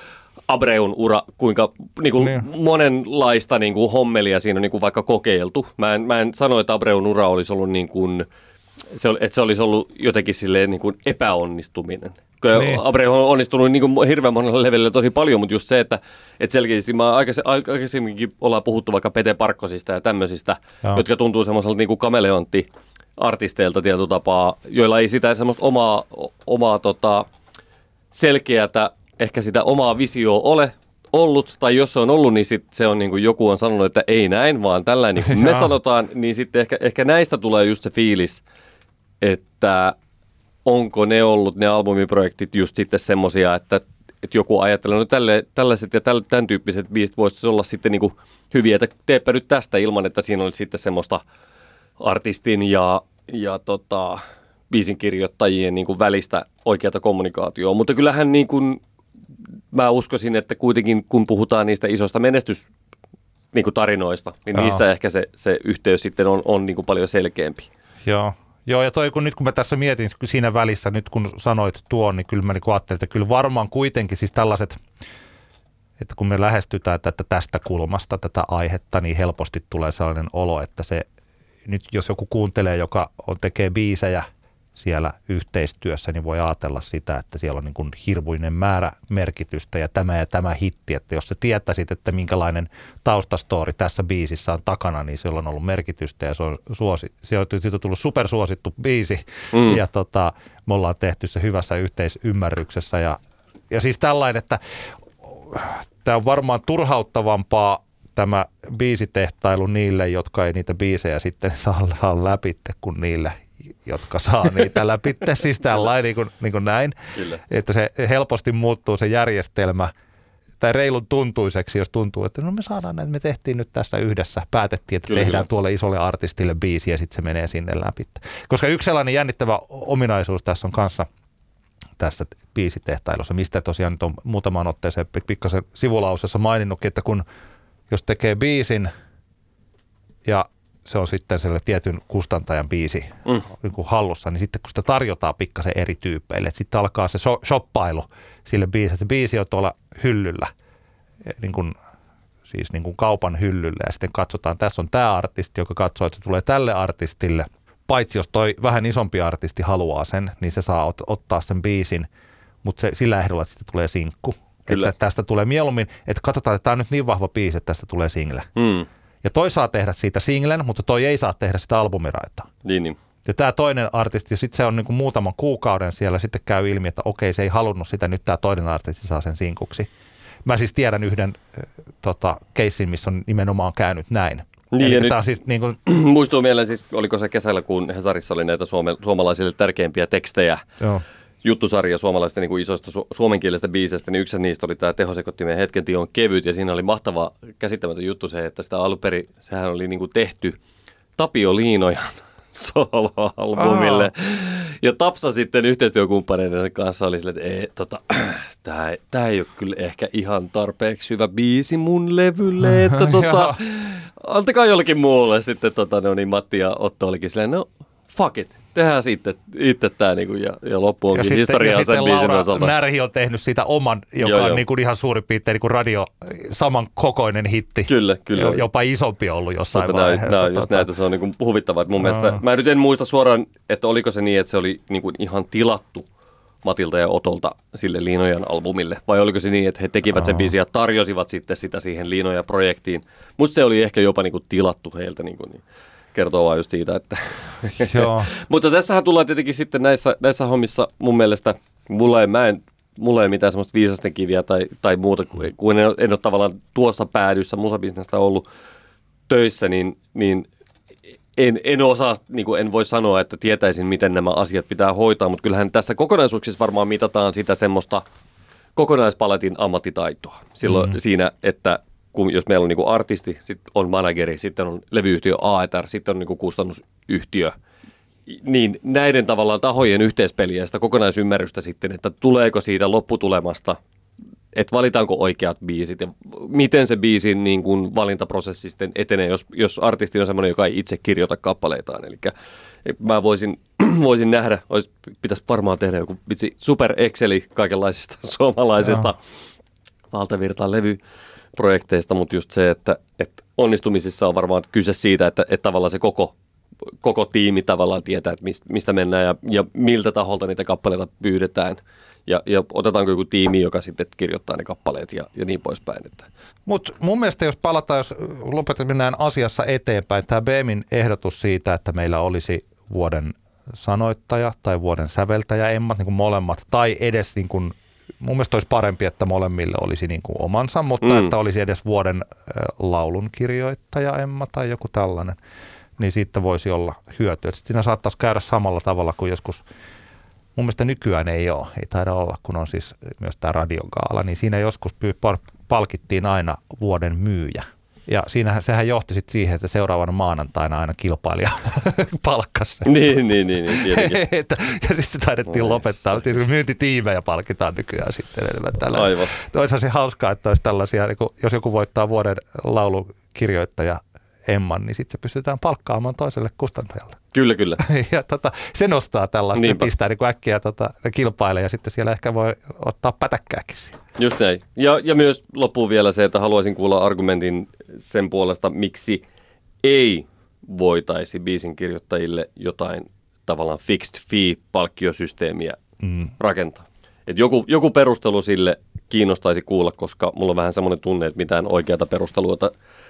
Abreun ura, kuinka niin kuin Niin. monenlaista niin kuin hommelia siinä on niin kuin vaikka kokeiltu. Mä en, mä en sano, että Abreun ura olisi ollut niin kuin, se, oli- että se olisi ollut jotenkin silleen niin kuin epäonnistuminen. Niin. Abreu on onnistunut niin kuin hirveän monella levelillä tosi paljon, mutta just se, että, että selkeästi mä aikais, aikaisemminkin ollaan puhuttu vaikka Pete Parkkosista ja tämmöisistä, Joo. jotka tuntuu semmoiselta niin kuin kameleontti artisteilta tietyllä tapaa, joilla ei sitä semmoista omaa, omaa tota, selkeätä, ehkä sitä omaa visioa ole ollut, tai jos se on ollut, niin sit se on niin kuin joku on sanonut, että ei näin, vaan tällainen niin kuin me sanotaan, niin sitten ehkä, ehkä näistä tulee just se fiilis, että onko ne ollut ne albumiprojektit just sitten semmosia, että että joku ajattelee, no tälle, tällaiset ja täl, tämän tyyppiset biisit voisi olla sitten niin kuin hyviä, että teepä nyt tästä ilman, että siinä olisi sitten semmoista artistin ja, ja tota, biisin kirjoittajien niin kuin välistä oikeata kommunikaatioa. Mutta kyllähän niin kuin, mä uskoisin, että kuitenkin kun puhutaan niistä isoista menestys niin kuin tarinoista, niin Joo. niissä ehkä se, se yhteys sitten on, on niin kuin paljon selkeämpi. Joo, Joo, ja toi, kun nyt kun mä tässä mietin siinä välissä, nyt kun sanoit tuon, niin kyllä mä niin ajattelin, että kyllä varmaan kuitenkin siis tällaiset, että kun me lähestytään tätä tästä kulmasta, tätä aihetta, niin helposti tulee sellainen olo, että se nyt jos joku kuuntelee, joka on, tekee biisejä – siellä yhteistyössä, niin voi ajatella sitä, että siellä on niin kuin hirvuinen määrä merkitystä ja tämä ja tämä hitti, että jos sä tietäisit, että minkälainen taustastoori tässä biisissä on takana, niin sillä on ollut merkitystä ja se on, suosi, se on, siitä on tullut supersuosittu biisi mm. ja tota, me ollaan tehty se hyvässä yhteisymmärryksessä ja, ja siis tällainen, että tämä on varmaan turhauttavampaa tämä biisitehtailu niille, jotka ei niitä biisejä sitten saa läpitte kuin niille, jotka saa niitä läpi. siis tällainen niin kuin, niin kuin näin, Kyllä. että se helposti muuttuu se järjestelmä tai reilun tuntuiseksi, jos tuntuu, että no me saadaan näin, me tehtiin nyt tässä yhdessä, päätettiin, että kyllä, tehdään kyllä. tuolle isolle artistille biisi ja sitten se menee sinne läpi. Koska yksi sellainen jännittävä ominaisuus tässä on kanssa tässä biisitehtailussa, mistä tosiaan nyt on muutamaan otteeseen pikkasen sivulausessa maininnutkin, että kun jos tekee biisin ja se on sitten sellainen tietyn kustantajan biisi mm. niin kuin hallussa, niin sitten kun sitä tarjotaan pikkasen eri tyypeille, että sitten alkaa se shoppailu sille biisille, että se biisi on tuolla hyllyllä, e, niin kuin, siis niin kuin kaupan hyllyllä ja sitten katsotaan, tässä on tämä artisti, joka katsoo, että se tulee tälle artistille, paitsi jos toi vähän isompi artisti haluaa sen, niin se saa ot- ottaa sen biisin, mutta se, sillä ehdolla, että sitten tulee sinkku. Kyllä. Että tästä tulee mieluummin, että katsotaan, että tämä on nyt niin vahva biisi, että tästä tulee single. Mm. Ja toi saa tehdä siitä singlen, mutta toi ei saa tehdä sitä albumiraita. Niin, niin. Ja tämä toinen artisti, sitten se on niinku muutaman kuukauden siellä, sitten käy ilmi, että okei, se ei halunnut sitä, nyt tämä toinen artisti saa sen sinkuksi. Mä siis tiedän yhden äh, tota, keissin, missä on nimenomaan käynyt näin. Niin, Eli nyt, siis niin kuin... Muistuu mieleen siis, oliko se kesällä, kun Hesarissa oli näitä suome, suomalaisille tärkeimpiä tekstejä. Joo juttusarja suomalaisista niin kuin isoista su- suomenkielistä biisestä, niin yksi niistä oli tämä Tehosekottimien hetken on kevyt, ja siinä oli mahtava käsittämätön juttu se, että sitä aluperi, sehän oli niin kuin tehty Tapio Liinojan soloalbumille. Ja Tapsa sitten yhteistyökumppaneiden kanssa oli silleen, että ei, tota, tämä, tämä ei ole kyllä ehkä ihan tarpeeksi hyvä biisi mun levylle, että tota, antakaa jollekin muulle. Sitten tota, no niin, Matti ja Otto olikin silleen, no fuck it, tehdään sitten itse tämä niinku, ja, ja loppu onkin ja historiaa sitten, sen ja Laura osalta. Närhi on tehnyt siitä oman, joka joo, on joo. Niinku ihan suurin piirtein niinku radio saman kokoinen hitti. Kyllä, kyllä. Jo, jopa isompi ollut jossain Mutta vaiheessa. Nämä, nämä tota... näitä, se on niinku huvittavaa. Mun no. mielestä, mä nyt en muista suoraan, että oliko se niin, että se oli niinku ihan tilattu Matilta ja Otolta sille Liinojan albumille? Vai oliko se niin, että he tekivät sen biisin ja tarjosivat sitten sitä siihen Liinoja-projektiin? Musta se oli ehkä jopa niinku tilattu heiltä. Niinku, niin kertoo vaan just siitä, että... Joo. Mutta tässähän tullaan tietenkin sitten näissä, näissä hommissa mun mielestä, mulla ei, mä en, mulla ei mitään semmoista viisasten kiviä tai, tai muuta, kun en, en ole tavallaan tuossa päädyssä musabisnestä ollut töissä, niin, niin en, en osaa, niin kuin en voi sanoa, että tietäisin, miten nämä asiat pitää hoitaa, mutta kyllähän tässä kokonaisuuksissa varmaan mitataan sitä semmoista kokonaispaletin ammattitaitoa. Silloin mm. siinä, että kun, jos meillä on niin kuin artisti, sitten on manageri, sitten on levyyhtiö AETR, sitten on niin kuin kustannusyhtiö, niin näiden tavallaan tahojen yhteispeliä sitä kokonaisymmärrystä sitten, että tuleeko siitä lopputulemasta, että valitaanko oikeat biisit ja miten se biisin niin kuin valintaprosessi sitten etenee, jos, jos artisti on semmoinen, joka ei itse kirjoita kappaleitaan. Eli mä voisin, voisin nähdä, olisi, pitäisi varmaan tehdä joku vitsi, super Exceli kaikenlaisista suomalaisesta valtavirtaan levy projekteista, mutta just se, että, että onnistumisissa on varmaan kyse siitä, että, että tavallaan se koko, koko tiimi tavallaan tietää, että mistä, mistä mennään ja, ja miltä taholta niitä kappaleita pyydetään. Ja, ja otetaanko joku tiimi, joka sitten kirjoittaa ne kappaleet ja, ja niin poispäin. Mutta mun mielestä jos palataan, jos lopetetaan mennään asiassa eteenpäin, tämä Beemin ehdotus siitä, että meillä olisi vuoden sanoittaja tai vuoden säveltäjä Emmat, niin kuin molemmat, tai edes niin kuin mun mielestä olisi parempi, että molemmille olisi niin kuin omansa, mutta mm. että olisi edes vuoden laulun kirjoittaja Emma tai joku tällainen, niin siitä voisi olla hyötyä. Sitten siinä saattaisi käydä samalla tavalla kuin joskus Mun mielestä nykyään ei ole, ei taida olla, kun on siis myös tämä radiogaala, niin siinä joskus palkittiin aina vuoden myyjä. Ja siinähän sehän johti sitten siihen, että seuraavana maanantaina aina kilpailija palkkasi Niin, niin, niin, niin että, ja sitten taidettiin Oi lopettaa. Myyntitiimejä palkitaan nykyään sitten enemmän tällä. Aivan. Toisaalta se hauskaa, että olisi tällaisia, niin kun, jos joku voittaa vuoden laulukirjoittaja Emman, niin sitten se pystytään palkkaamaan toiselle kustantajalle. Kyllä, kyllä. ja tota, se nostaa tällaista, Niinpä. pistää niin äkkiä tota, kilpailee ja sitten siellä ehkä voi ottaa pätäkkääkin siihen. Just näin. Ja, ja myös loppuu vielä se, että haluaisin kuulla argumentin sen puolesta, miksi ei voitaisi biisin kirjoittajille jotain tavallaan fixed fee-palkkiosysteemiä mm. rakentaa. Et joku, joku perustelu sille kiinnostaisi kuulla, koska mulla on vähän semmoinen tunne, että mitään oikeata perustelua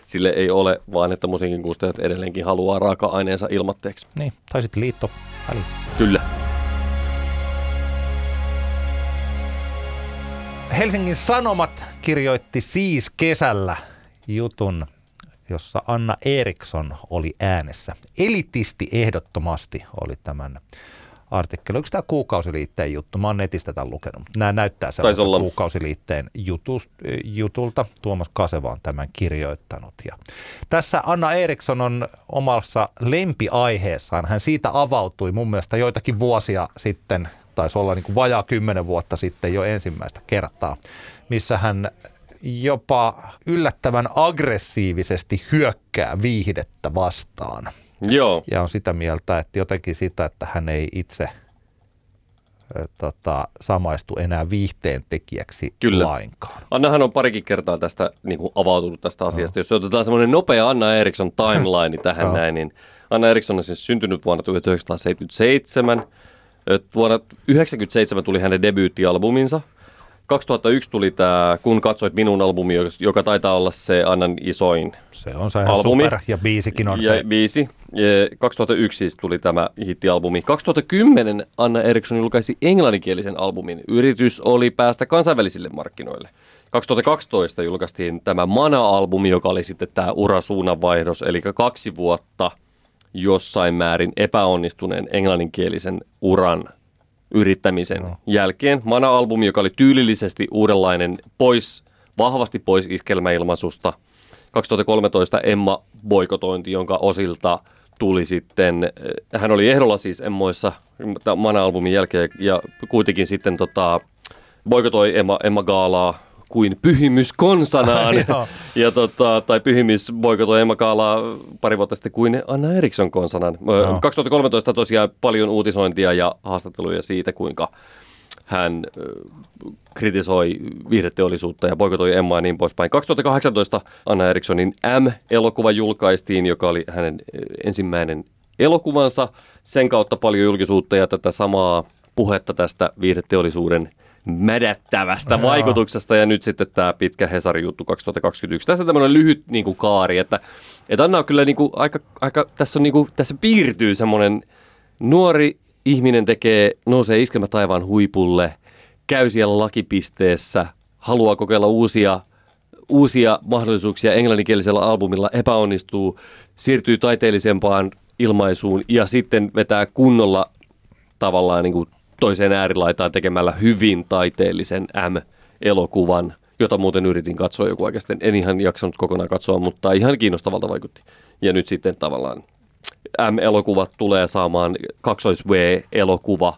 sille ei ole, vaan että musiikin kustajat edelleenkin haluaa raaka-aineensa ilmatteeksi. Niin, tai sitten liitto väliin. Kyllä. Helsingin Sanomat kirjoitti siis kesällä jutun, jossa Anna Eriksson oli äänessä. Elitisti ehdottomasti oli tämän artikkeli. Onko tämä kuukausiliitteen juttu? Mä oon netistä tämän lukenut. Nämä näyttää sellaista kuukausiliitteen jutus, jutulta. Tuomas Kaseva on tämän kirjoittanut. Ja tässä Anna Eriksson on omassa lempiaiheessaan. Hän siitä avautui mun mielestä joitakin vuosia sitten, taisi olla niin kuin vajaa kymmenen vuotta sitten jo ensimmäistä kertaa, missä hän jopa yllättävän aggressiivisesti hyökkää viihdettä vastaan – Joo. Ja on sitä mieltä, että jotenkin sitä, että hän ei itse tota, samaistu enää viihteen tekijäksi Kyllä. lainkaan. Annahan on parikin kertaa tästä niin kuin avautunut tästä asiasta. No. Jos otetaan semmoinen nopea Anna Eriksson timeline tähän no. näin, niin Anna Eriksson on siis syntynyt vuonna 1977. Vuonna 1997 tuli hänen debyyttialbuminsa – 2001 tuli tämä Kun katsoit minun albumi, joka taitaa olla se Annan isoin Se on se albumi. super ja biisikin on ja se. Biisi. Ja 2001 siis tuli tämä hittialbumi. 2010 Anna Eriksson julkaisi englanninkielisen albumin. Yritys oli päästä kansainvälisille markkinoille. 2012 julkaistiin tämä Mana-albumi, joka oli sitten tämä urasuunnanvaihdos, eli kaksi vuotta jossain määrin epäonnistuneen englanninkielisen uran yrittämisen no. jälkeen. Mana-albumi, joka oli tyylillisesti uudenlainen, pois, vahvasti pois iskelmäilmaisusta. 2013 Emma boikotointi, jonka osilta tuli sitten, eh, hän oli ehdolla siis Emmoissa Mana-albumin jälkeen ja kuitenkin sitten tota, boikotoi Emma, Emma Gaalaa kuin pyhimys konsanaan. ja tota, tai pyhimys boikotoi Emma Kaalaa pari vuotta sitten kuin Anna Eriksson konsanaan. No. 2013 tosiaan paljon uutisointia ja haastatteluja siitä, kuinka hän kritisoi viihdeteollisuutta ja boikotoi Emmaa ja niin poispäin. 2018 Anna Erikssonin M-elokuva julkaistiin, joka oli hänen ensimmäinen elokuvansa. Sen kautta paljon julkisuutta ja tätä samaa puhetta tästä viihdeteollisuuden mädättävästä vaikutuksesta ja nyt sitten tämä pitkä Hesarin juttu 2021. Tässä on tämmöinen lyhyt niin kuin, kaari, että, että Anna on kyllä niin kuin, aika, aika, tässä, on, niin kuin, tässä piirtyy semmoinen nuori ihminen tekee, nousee iskelmä taivaan huipulle, käy siellä lakipisteessä, haluaa kokeilla uusia, uusia mahdollisuuksia englanninkielisellä albumilla, epäonnistuu, siirtyy taiteellisempaan ilmaisuun ja sitten vetää kunnolla tavallaan niin kuin toiseen äärilaitaan tekemällä hyvin taiteellisen M-elokuvan, jota muuten yritin katsoa joku oikeastaan. En ihan jaksanut kokonaan katsoa, mutta ihan kiinnostavalta vaikutti. Ja nyt sitten tavallaan M-elokuvat tulee saamaan kaksois V-elokuva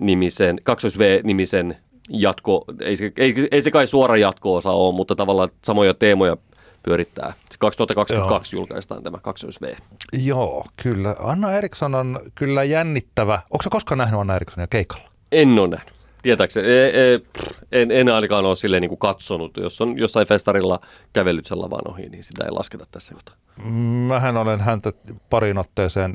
nimisen, kaksois V-nimisen jatko, ei se, ei, ei se kai suora jatko-osa ole, mutta tavallaan samoja teemoja pyörittää. 2022 Joo. julkaistaan tämä 2V. Joo, kyllä. Anna Eriksson on kyllä jännittävä. Onko koskaan nähnyt Anna Erikssonia keikalla? En ole nähnyt. Tietääkseni, e, e, en, en ainakaan ole silleen niin katsonut. Jos on jossain festarilla kävellyt sen lavan ohi, niin sitä ei lasketa tässä kohtaa. Mähän olen häntä parin otteeseen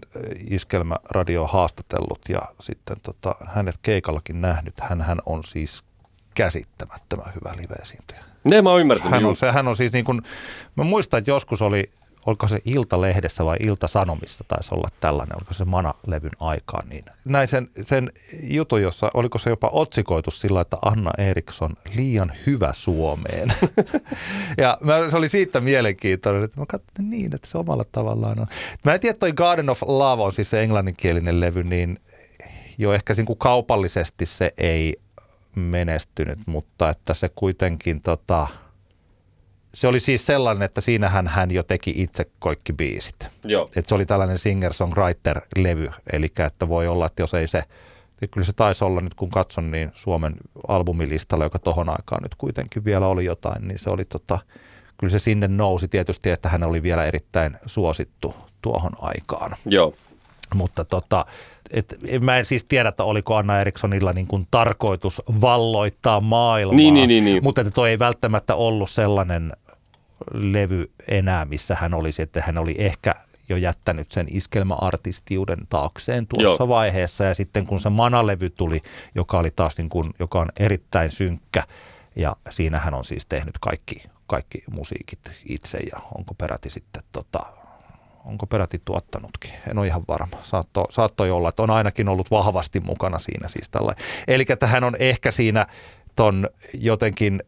iskelmäradio haastatellut ja sitten tota, hänet keikallakin nähnyt. hän on siis käsittämättömän hyvä live-esiintyjä. Ne mä oon ymmärtänyt. Hän on, se, hän on siis niin kuin, mä muistan, että joskus oli, oliko se Ilta-lehdessä vai Ilta-Sanomissa taisi olla tällainen, oliko se Mana-levyn aikaan, niin näin sen, sen jutun, jossa oliko se jopa otsikoitu sillä, että Anna Eriksson liian hyvä Suomeen. ja mä, se oli siitä mielenkiintoinen, että mä katsoin niin, että se omalla tavallaan on. Mä en tiedä, toi Garden of Love on siis se englanninkielinen levy, niin jo ehkä niin kuin kaupallisesti se ei menestynyt, mutta että se kuitenkin tota, se oli siis sellainen, että siinähän hän jo teki itse kaikki biisit. Joo. Et se oli tällainen singer-songwriter-levy, eli että voi olla, että jos ei se, kyllä se taisi olla nyt kun katson, niin Suomen albumilistalla, joka tohon aikaan nyt kuitenkin vielä oli jotain, niin se oli tota, kyllä se sinne nousi tietysti, että hän oli vielä erittäin suosittu tuohon aikaan. Joo. Mutta tota, et, mä en siis tiedä, että oliko Anna Erikssonilla niin kuin tarkoitus valloittaa maailmaa, Niin, niin, niin, niin. mutta että toi ei välttämättä ollut sellainen levy enää, missä hän olisi, että hän oli ehkä jo jättänyt sen iskelmäartistiuden taakseen tuossa Joo. vaiheessa. Ja sitten kun se Manalevy tuli, joka oli taas niin kuin, joka on erittäin synkkä, ja siinä hän on siis tehnyt kaikki, kaikki musiikit itse ja onko peräti sitten tota, onko peräti tuottanutkin, en ole ihan varma. Saatto, saattoi olla, että on ainakin ollut vahvasti mukana siinä siis. Eli että hän on ehkä siinä ton jotenkin,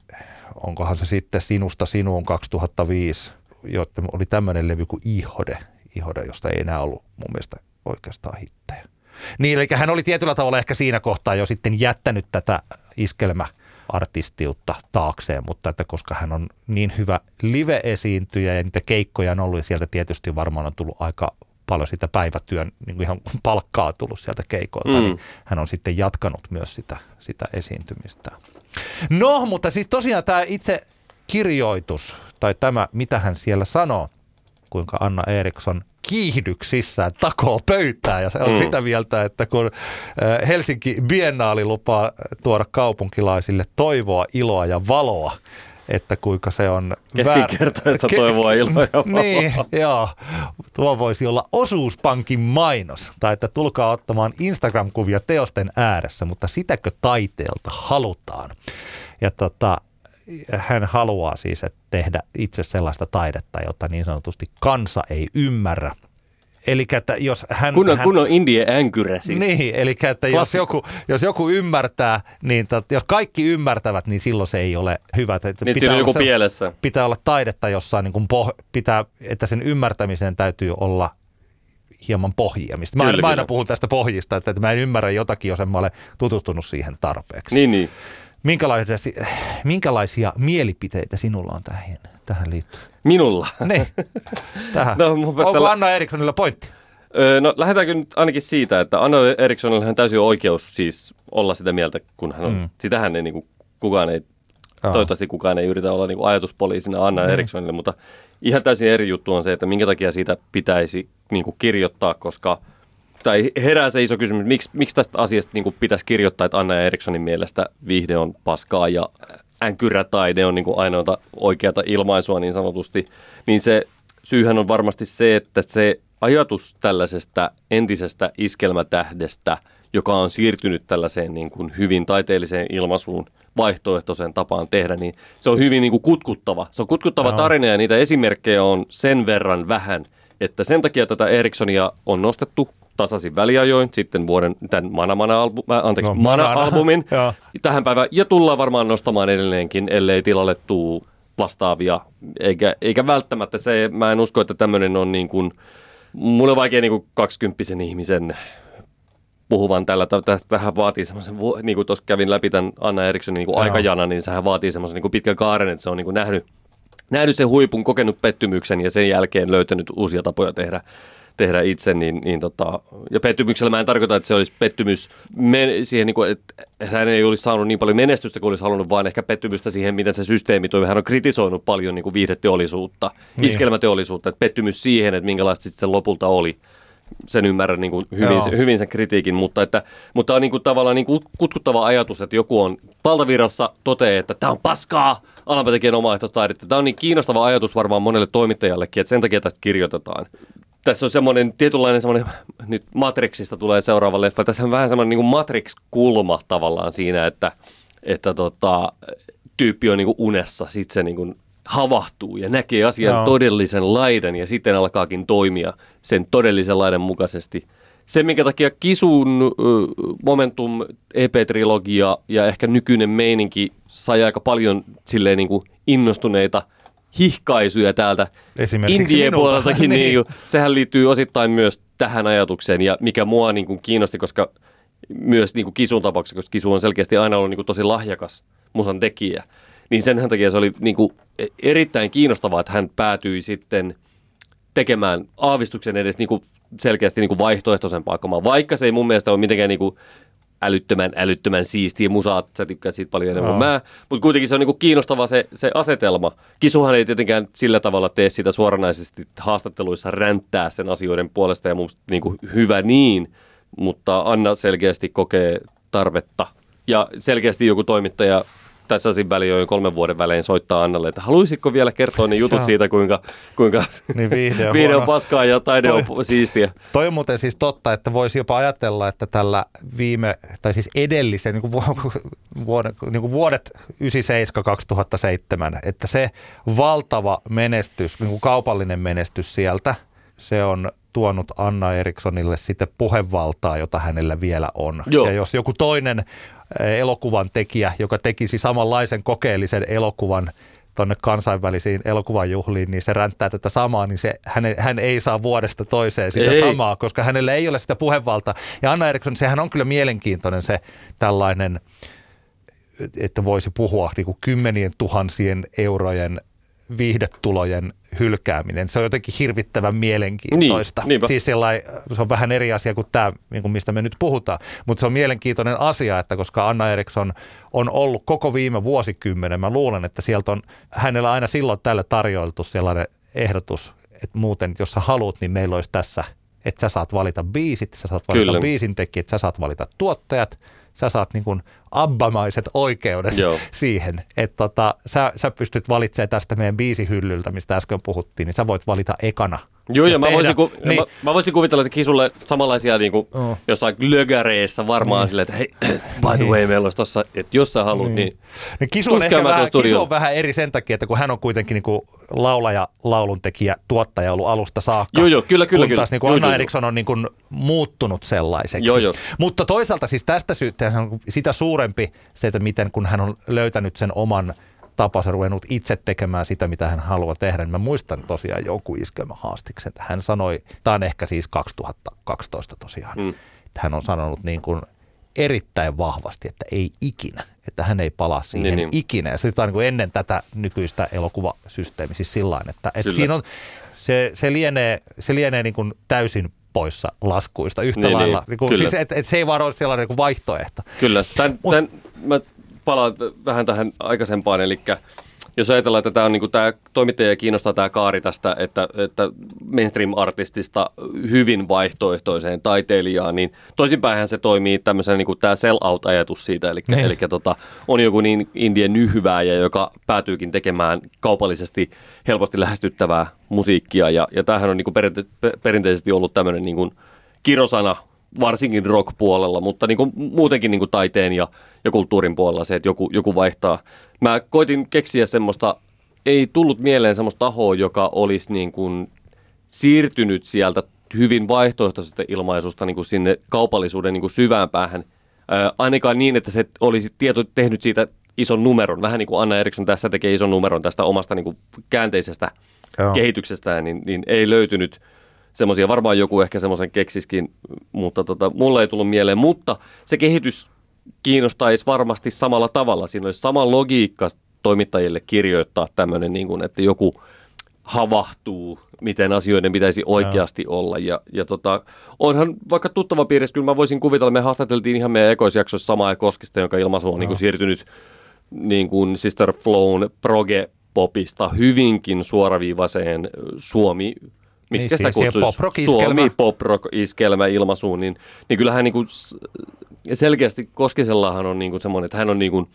onkohan se sitten Sinusta sinuun 2005, jotta oli tämmöinen levy kuin Ihode, Ihode, josta ei enää ollut mun mielestä oikeastaan hittejä. Niin, eli hän oli tietyllä tavalla ehkä siinä kohtaa jo sitten jättänyt tätä iskelmä artistiutta taakseen, mutta että koska hän on niin hyvä live-esiintyjä ja niitä keikkoja on ollut ja sieltä tietysti varmaan on tullut aika paljon sitä päivätyön niin kuin ihan palkkaa tullut sieltä keikoilta, mm. niin hän on sitten jatkanut myös sitä, sitä esiintymistä. No, mutta siis tosiaan tämä itse kirjoitus tai tämä, mitä hän siellä sanoo, kuinka Anna Eriksson kiihdyksissään takoo pöytää ja se on mm. sitä mieltä, että kun äh, Helsinki Biennaali lupaa tuoda kaupunkilaisille toivoa, iloa ja valoa, että kuinka se on... Keskinkertaista Ke- toivoa, iloa ja valoa. Niin, joo. Tuo voisi olla osuuspankin mainos, tai että tulkaa ottamaan Instagram-kuvia teosten ääressä, mutta sitäkö taiteelta halutaan? Ja tota, hän haluaa siis että tehdä itse sellaista taidetta, jota niin sanotusti kansa ei ymmärrä. Eli että jos hän... Kun on, hän, kun on Indie änkyrä siis. Niin, eli että jos joku, jos joku ymmärtää, niin tot, jos kaikki ymmärtävät, niin silloin se ei ole hyvä. Että niin on joku se, pielessä. Pitää olla taidetta jossain, niin kuin poh, pitää, että sen ymmärtämiseen täytyy olla hieman pohjia. Mistä mä, Kyllä, mä aina kyllä. puhun tästä pohjista, että, että mä en ymmärrä jotakin, jos en mä ole tutustunut siihen tarpeeksi. Niin, niin. Minkälaisia, minkälaisia mielipiteitä sinulla on tähän, tähän liittyen? Minulla. Niin, tähän. No, Onko Anna Erikssonilla pointti? Öö, no lähdetäänkö nyt ainakin siitä, että Anna Erikssonilla on täysin oikeus siis olla sitä mieltä, kun hän on. Mm. Sitähän ei niin kuin, kukaan ei, Joo. toivottavasti kukaan ei yritä olla niin kuin ajatuspoliisina Anna Niin. Erikssonille, mutta ihan täysin eri juttu on se, että minkä takia siitä pitäisi niin kuin kirjoittaa, koska tai herää se iso kysymys, miksi, miksi tästä asiasta niin pitäisi kirjoittaa, että Anna Erikssonin mielestä viihde on paskaa ja änkyrätaide on niin kuin ainoata oikeata ilmaisua niin sanotusti, niin se syyhän on varmasti se, että se ajatus tällaisesta entisestä iskelmätähdestä, joka on siirtynyt tällaiseen niin kuin hyvin taiteelliseen ilmaisuun, vaihtoehtoiseen tapaan tehdä, niin se on hyvin niin kuin kutkuttava. Se on kutkuttava tarina ja niitä esimerkkejä on sen verran vähän, että sen takia tätä Erikssonia on nostettu tasaisin väliajoin sitten vuoden tämän Mana Mana, albu, äh, anteeksi, No, Mana Mana. albumin Joo. tähän päivään ja tullaan varmaan nostamaan edelleenkin, ellei tilalle tuu vastaavia, eikä, eikä välttämättä se, mä en usko, että tämmöinen on niin kuin, mulla on vaikea niin kuin 20 ihmisen puhuvan tällä, tä- tä- tähän vaatii semmoisen, niin kuin tuossa kävin läpi tämän Anna Erikssonin niin aikajana, niin sehän vaatii semmoisen niin kuin pitkän kaaren, että se on niin kuin nähnyt, nähnyt sen huipun, kokenut pettymyksen ja sen jälkeen löytänyt uusia tapoja tehdä, tehdä itse, niin, niin tota, ja pettymyksellä mä en tarkoita, että se olisi pettymys men, siihen, niin kuin, että hän ei olisi saanut niin paljon menestystä kuin olisi halunnut, vaan ehkä pettymystä siihen, miten se systeemi toimii. Hän on kritisoinut paljon niin kuin viihdeteollisuutta, Niin. iskelmäteollisuutta, että pettymys siihen, että minkälaista sitten lopulta oli sen ymmärrän niin kuin hyvin, Joo. se, hyvin sen kritiikin, mutta, että, mutta on niin kuin tavallaan niin kuin kutkuttava ajatus, että joku on valtavirrassa toteaa, että tämä on paskaa, alanpa tekijän omaehtoistaidetta. Tämä on niin kiinnostava ajatus varmaan monelle toimittajallekin, että sen takia tästä kirjoitetaan. Tässä on semmoinen tietynlainen semmoinen, nyt Matrixista tulee seuraava leffa, tässä on vähän semmoinen niin kuin Matrix-kulma tavallaan siinä, että, että tota, tyyppi on niin kuin unessa, sitten se niin kuin havahtuu ja näkee asian Joo. todellisen laidan ja sitten alkaakin toimia sen todellisen laidan mukaisesti. Se, minkä takia Kisun Momentum EP-trilogia ja ehkä nykyinen meininki sai aika paljon silleen niin kuin innostuneita hihkaisuja täältä Esimerkiksi Indien puoleltakin, Niin. niin. niin sehän liittyy osittain myös tähän ajatukseen ja mikä mua niin kuin kiinnosti, koska myös niin kuin Kisun tapauksessa, koska Kisu on selkeästi aina ollut niin kuin tosi lahjakas musan tekijä, niin sen takia se oli niin kuin erittäin kiinnostavaa, että hän päätyi sitten tekemään aavistuksen edes niin kuin selkeästi niin kuin vaihtoehtoisempaa kamaa, vaikka se ei mun mielestä ole mitenkään niin kuin älyttömän, älyttömän siistiä musaa, sä tykkäät siitä paljon enemmän no. mä, mutta kuitenkin se on niinku kiinnostava se, se asetelma. Kisuhan ei tietenkään sillä tavalla tee sitä suoranaisesti haastatteluissa ränttää sen asioiden puolesta ja mun niinku hyvä niin, mutta Anna selkeästi kokee tarvetta. Ja selkeästi joku toimittaja tässä asin väliin jo kolmen vuoden välein soittaa Annalle, että haluaisitko vielä kertoa ne jutut siitä, kuinka, kuinka niin viihde, on, viihde on paskaa ja taide toi, on siistiä. Toi on muuten siis totta, että voisi jopa ajatella, että tällä viime, tai siis edellisen niin kuin vuodet, niin kuin vuodet 97-2007, että se valtava menestys, niin kuin kaupallinen menestys sieltä, se on tuonut Anna Erikssonille sitten puhevaltaa, jota hänellä vielä on. Joo. Ja jos joku toinen elokuvan tekijä, joka tekisi samanlaisen kokeellisen elokuvan tuonne kansainvälisiin elokuvajuhliin, niin se ränttää tätä samaa, niin se, hän, hän ei saa vuodesta toiseen sitä ei. samaa, koska hänellä ei ole sitä puhevalta. Ja Anna Eriksson, sehän on kyllä mielenkiintoinen se tällainen, että voisi puhua niin kuin kymmenien tuhansien eurojen viihdetulojen hylkääminen. Se on jotenkin hirvittävän mielenkiintoista. Niin, siis se on vähän eri asia kuin tämä, niin mistä me nyt puhutaan, mutta se on mielenkiintoinen asia, että koska Anna Eriksson on ollut koko viime vuosikymmenen, mä luulen, että sieltä on hänellä aina silloin tälle tarjoiltu sellainen ehdotus, että muuten jos sä haluat, niin meillä olisi tässä, että sä saat valita biisit, sä saat valita Kyllä. biisin tekijät, sä saat valita tuottajat, sä saat niin kuin abbamaiset oikeudet Joo. siihen, että tota, sä, sä pystyt valitsemaan tästä meidän biisihyllyltä, mistä äsken puhuttiin, niin sä voit valita ekana Joo, ja, mä, voisin ku, niin. mä, mä voisin kuvitella, että Kisulle samanlaisia niin kuin, oh. jossain lögäreissä varmaan mm. silleen, että hei, by the way, meillä olisi tossa, että jos sä haluat, niin, niin Kisu, on ehkä vähän, Kisu on vähän eri sen takia, että kun hän on kuitenkin niin kuin laulaja, lauluntekijä, tuottaja ollut alusta saakka. Joo, joo, kyllä, kyllä. Kun taas niin kuin Anna joo, Eriksson on niin kuin muuttunut sellaiseksi. Joo, joo. Mutta toisaalta siis tästä syystä sitä suurempi se, että miten kun hän on löytänyt sen oman – tapansa ruvennut itse tekemään sitä, mitä hän haluaa tehdä. Niin mä muistan tosiaan joku iskelmähaastiksen, että hän sanoi, tämä on ehkä siis 2012 tosiaan, mm. että hän on sanonut niin kuin erittäin vahvasti, että ei ikinä, että hän ei palaa siihen niin, niin. ikinä. Ja se on niin kuin ennen tätä nykyistä elokuvasysteemiä, siis sillä että, että siinä on, se, se lienee, se lienee niin kuin täysin poissa laskuista yhtä niin, lailla. Niin, niin siis, et, et se ei vaan ole sellainen niin vaihtoehto. Kyllä, tämän, tämän, mä palaan vähän tähän aikaisempaan, eli jos ajatellaan, että tämä, on, niin kuin, tämä toimittaja kiinnostaa tämä kaari tästä, että, että mainstream-artistista hyvin vaihtoehtoiseen taiteilijaan, niin toisinpäinhän se toimii tämmöisenä niin kuin tämä sell-out-ajatus siitä, eli, niin. eli tota, on joku niin indien nyhyvääjä, joka päätyykin tekemään kaupallisesti helposti lähestyttävää musiikkia, ja, ja tämähän on niin kuin perinte- perinteisesti ollut tämmöinen niin kuin kirosana varsinkin rock-puolella, mutta niin kuin muutenkin niin kuin taiteen ja, ja kulttuurin puolella se, että joku, joku vaihtaa. Mä koitin keksiä semmoista, ei tullut mieleen semmoista tahoa, joka olisi niin kuin siirtynyt sieltä hyvin vaihtoehtoisesta ilmaisusta niin kuin sinne kaupallisuuden niin kuin syvään päähän. Ää, ainakaan niin, että se olisi tieto tehnyt siitä ison numeron, vähän niin kuin Anna Eriksson tässä tekee ison numeron tästä omasta niin kuin käänteisestä Joo. kehityksestään, niin, niin ei löytynyt – semmoisia, varmaan joku ehkä semmoisen keksiskin, mutta tota, mulle ei tullut mieleen. Mutta se kehitys kiinnostaisi varmasti samalla tavalla. Siinä olisi sama logiikka toimittajille kirjoittaa tämmöinen, niin kuin, että joku havahtuu, miten asioiden pitäisi oikeasti no. olla. Ja, ja tota, onhan vaikka tuttava piirissä, kyllä mä voisin kuvitella, me haastateltiin ihan meidän ekoisjaksoissa samaa Koskista, jonka ilmaisu on no. niin kuin siirtynyt niin kuin Sister Flown proge popista hyvinkin suoraviivaiseen Suomi miksi niin, sitä kutsuisi, Suomi pop-rock-iskelmä ilmaisuun, niin, niin kyllähän niin kuin selkeästi Koskisellahan on niin kuin semmoinen, että hän on niin kuin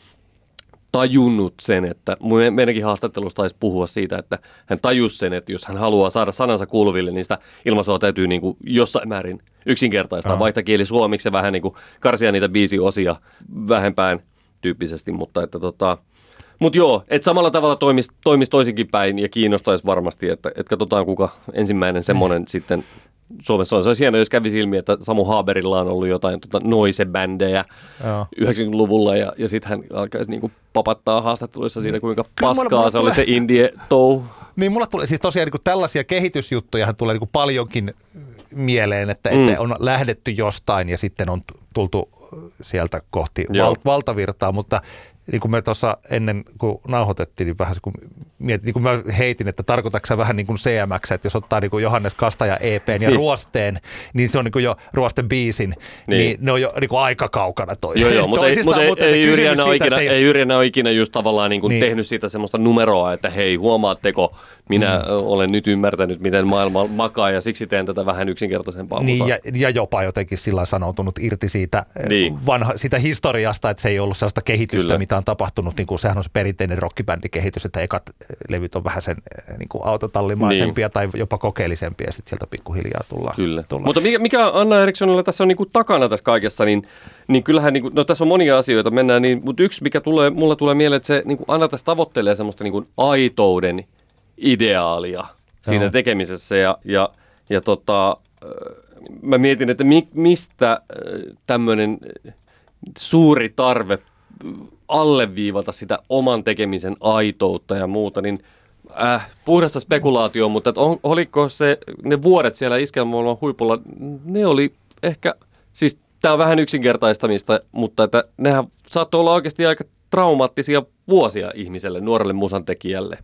tajunnut sen, että meidänkin haastattelussa taisi puhua siitä, että hän tajusi sen, että jos hän haluaa saada sanansa kuuluville, niin sitä ilmaisua täytyy niin kuin jossain määrin yksinkertaistaa, no. vaihtaa suomiksi ja vähän niin kuin karsia niitä biisiosia vähempään tyyppisesti, mutta että tota, mutta joo, että samalla tavalla toimisi, toimis toisinkin päin ja kiinnostaisi varmasti, että, että katsotaan kuka ensimmäinen semmoinen mm. sitten Suomessa on. Se olisi hienoa, jos kävisi ilmi, että Samu Haberilla on ollut jotain tota, noise-bändejä 90-luvulla ja, ja sitten hän alkaisi niinku papattaa haastatteluissa siitä, kuinka paskaa mulla, mulla se tulee... oli se indie tou. Niin mulla tulee siis tosiaan niin tällaisia kehitysjuttuja tulee niin paljonkin mieleen, että, mm. että on lähdetty jostain ja sitten on tultu sieltä kohti val, valtavirtaa, mutta niin kuin me tuossa ennen kuin nauhoitettiin, niin vähän kun mietin, niin kuin mä heitin, että tarkoitatko vähän niin kuin CMX, että jos ottaa niin kuin Johannes Kastaja EPn ja niin. Ruosteen, niin se on niin kuin jo Ruosten biisin, niin. niin ne on jo niin kuin aika kaukana toisistaan. Joo, joo, mutta ei, mutta ei, ei, Yrjänä ole ikinä, ei, ei Yrjänä ole ikinä just tavallaan niin kuin niin. tehnyt siitä semmoista numeroa, että hei, huomaatteko, minä mm. olen nyt ymmärtänyt, miten maailma makaa ja siksi teen tätä vähän yksinkertaisempaa niin, ja, ja, jopa jotenkin sillä sanoutunut irti siitä, niin. vanha, siitä historiasta, että se ei ollut sellaista kehitystä, Kyllä. mitä on tapahtunut. Niin kuin, sehän on se perinteinen rockibändikehitys, että ekat levyt on vähän sen niin kuin autotallimaisempia niin. tai jopa kokeellisempia ja sitten sieltä pikkuhiljaa tullaan. Kyllä. tullaan. Mutta mikä, mikä Anna Erikssonilla tässä on niin kuin takana tässä kaikessa, niin, niin kyllähän, niin kuin, no tässä on monia asioita, mennään niin, mutta yksi mikä tulee, mulla tulee mieleen, että se niin kuin Anna tässä tavoittelee semmoista niin kuin aitouden ideaalia siinä Joo. tekemisessä ja, ja, ja tota, mä mietin, että mi, mistä tämmöinen suuri tarve alleviivata sitä oman tekemisen aitoutta ja muuta, niin äh, puhdasta spekulaatioa, mutta on, oliko se, ne vuodet siellä iskelmäluolan huipulla, ne oli ehkä, siis tämä on vähän yksinkertaistamista, mutta että nehän saattoi olla oikeasti aika traumaattisia vuosia ihmiselle, nuorelle musantekijälle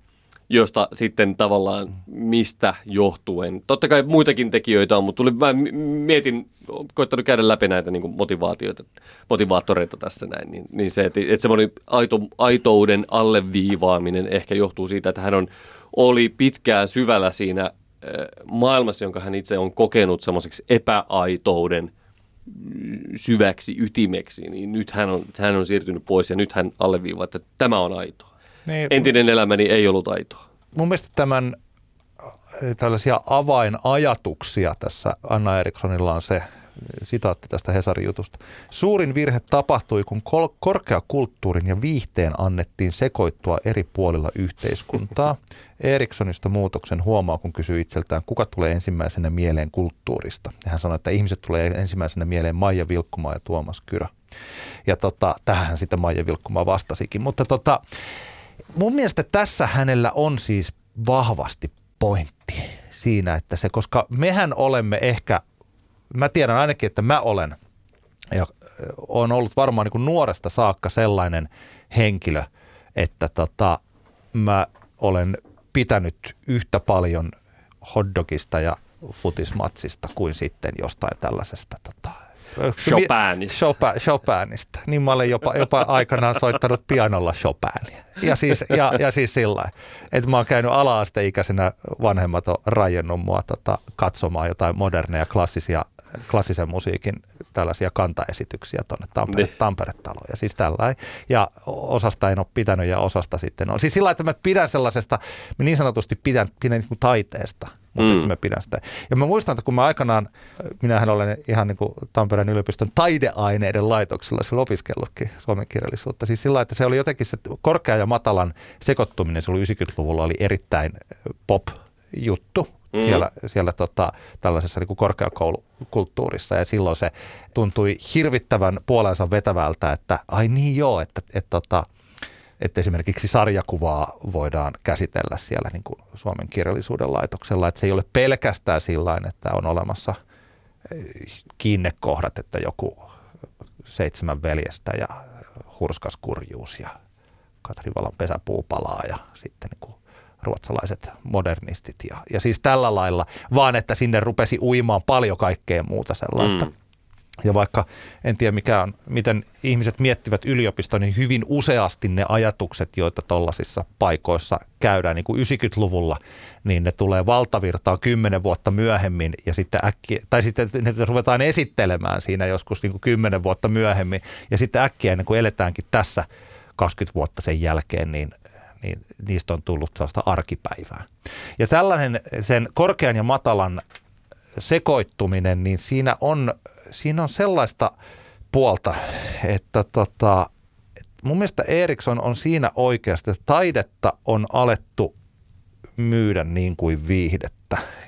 josta sitten tavallaan mistä johtuen. Totta kai muitakin tekijöitä on, mutta tuli, mä mietin, koittanut käydä läpi näitä niin motivaatioita, motivaattoreita tässä näin, niin, niin se, että, että semmoinen aito, aitouden alleviivaaminen ehkä johtuu siitä, että hän on, oli pitkään syvällä siinä maailmassa, jonka hän itse on kokenut semmoiseksi epäaitouden syväksi ytimeksi, niin nyt hän on, hän on siirtynyt pois ja nyt hän alleviivaa, että tämä on aitoa. Niin, Entinen elämäni ei ollut aitoa. Mun mielestä tämän äh, tällaisia avainajatuksia tässä Anna Erikssonilla on se, sitaatti tästä Hesarin jutusta. Suurin virhe tapahtui, kun korkeakulttuurin ja viihteen annettiin sekoittua eri puolilla yhteiskuntaa. Erikssonista muutoksen huomaa, kun kysyy itseltään, kuka tulee ensimmäisenä mieleen kulttuurista. Ja hän sanoi, että ihmiset tulee ensimmäisenä mieleen Maija Vilkkumaa ja Tuomas Kyrö. Ja tota, tähän sitten Maija Vilkkumaa vastasikin. Mutta tota, mun mielestä tässä hänellä on siis vahvasti pointti siinä, että se, koska mehän olemme ehkä, mä tiedän ainakin, että mä olen ja on ollut varmaan niin nuoresta saakka sellainen henkilö, että tota, mä olen pitänyt yhtä paljon hotdogista ja futismatsista kuin sitten jostain tällaisesta tota, Chopinista. Chopin, Chopinista. Niin mä olen jopa, jopa aikanaan soittanut pianolla Chopinia. Ja siis, ja, ja siis sillä että mä oon käynyt ala-asteikäisenä vanhemmat on rajennut mua tota, katsomaan jotain moderneja klassisia, klassisen musiikin tällaisia kantaesityksiä tuonne Tampere, niin. Tampere-taloon. Ja siis tällä Ja osasta en ole pitänyt ja osasta sitten on. Siis sillä että mä pidän sellaisesta, mä niin sanotusti pidän, pidän niin taiteesta – mutta mm. mä pidän sitä. Ja mä muistan, että kun mä aikanaan, minähän olen ihan niin kuin Tampereen yliopiston taideaineiden laitoksella sillä opiskellutkin suomen kirjallisuutta. Siis sillä että se oli jotenkin se korkea ja matalan sekoittuminen, se oli 90-luvulla oli erittäin pop-juttu mm. siellä, siellä tota, tällaisessa niin kuin korkeakoulukulttuurissa ja silloin se tuntui hirvittävän puolensa vetävältä, että ai niin joo, että, että, että tota, että esimerkiksi sarjakuvaa voidaan käsitellä siellä niin kuin Suomen kirjallisuuden laitoksella. Että se ei ole pelkästään sillä että on olemassa eh, kiinnekohdat, että joku seitsemän veljestä ja hurskas kurjuus ja Katri Valan pesäpuu palaa ja sitten niin kuin ruotsalaiset modernistit ja, ja siis tällä lailla, vaan että sinne rupesi uimaan paljon kaikkea muuta sellaista. Mm. Ja vaikka en tiedä mikä on, miten ihmiset miettivät yliopistoa, niin hyvin useasti ne ajatukset, joita tuollaisissa paikoissa käydään niin kuin 90-luvulla, niin ne tulee valtavirtaan kymmenen vuotta myöhemmin ja sitten äkkiä, tai sitten ne ruvetaan esittelemään siinä joskus niin kuin kymmenen vuotta myöhemmin ja sitten äkkiä ennen kuin eletäänkin tässä 20 vuotta sen jälkeen, niin niin niistä on tullut sellaista arkipäivää. Ja tällainen sen korkean ja matalan sekoittuminen, niin siinä on siinä on sellaista puolta, että tota, mun mielestä Eriksson on siinä oikeasti, että taidetta on alettu myydä niin kuin viihdettä.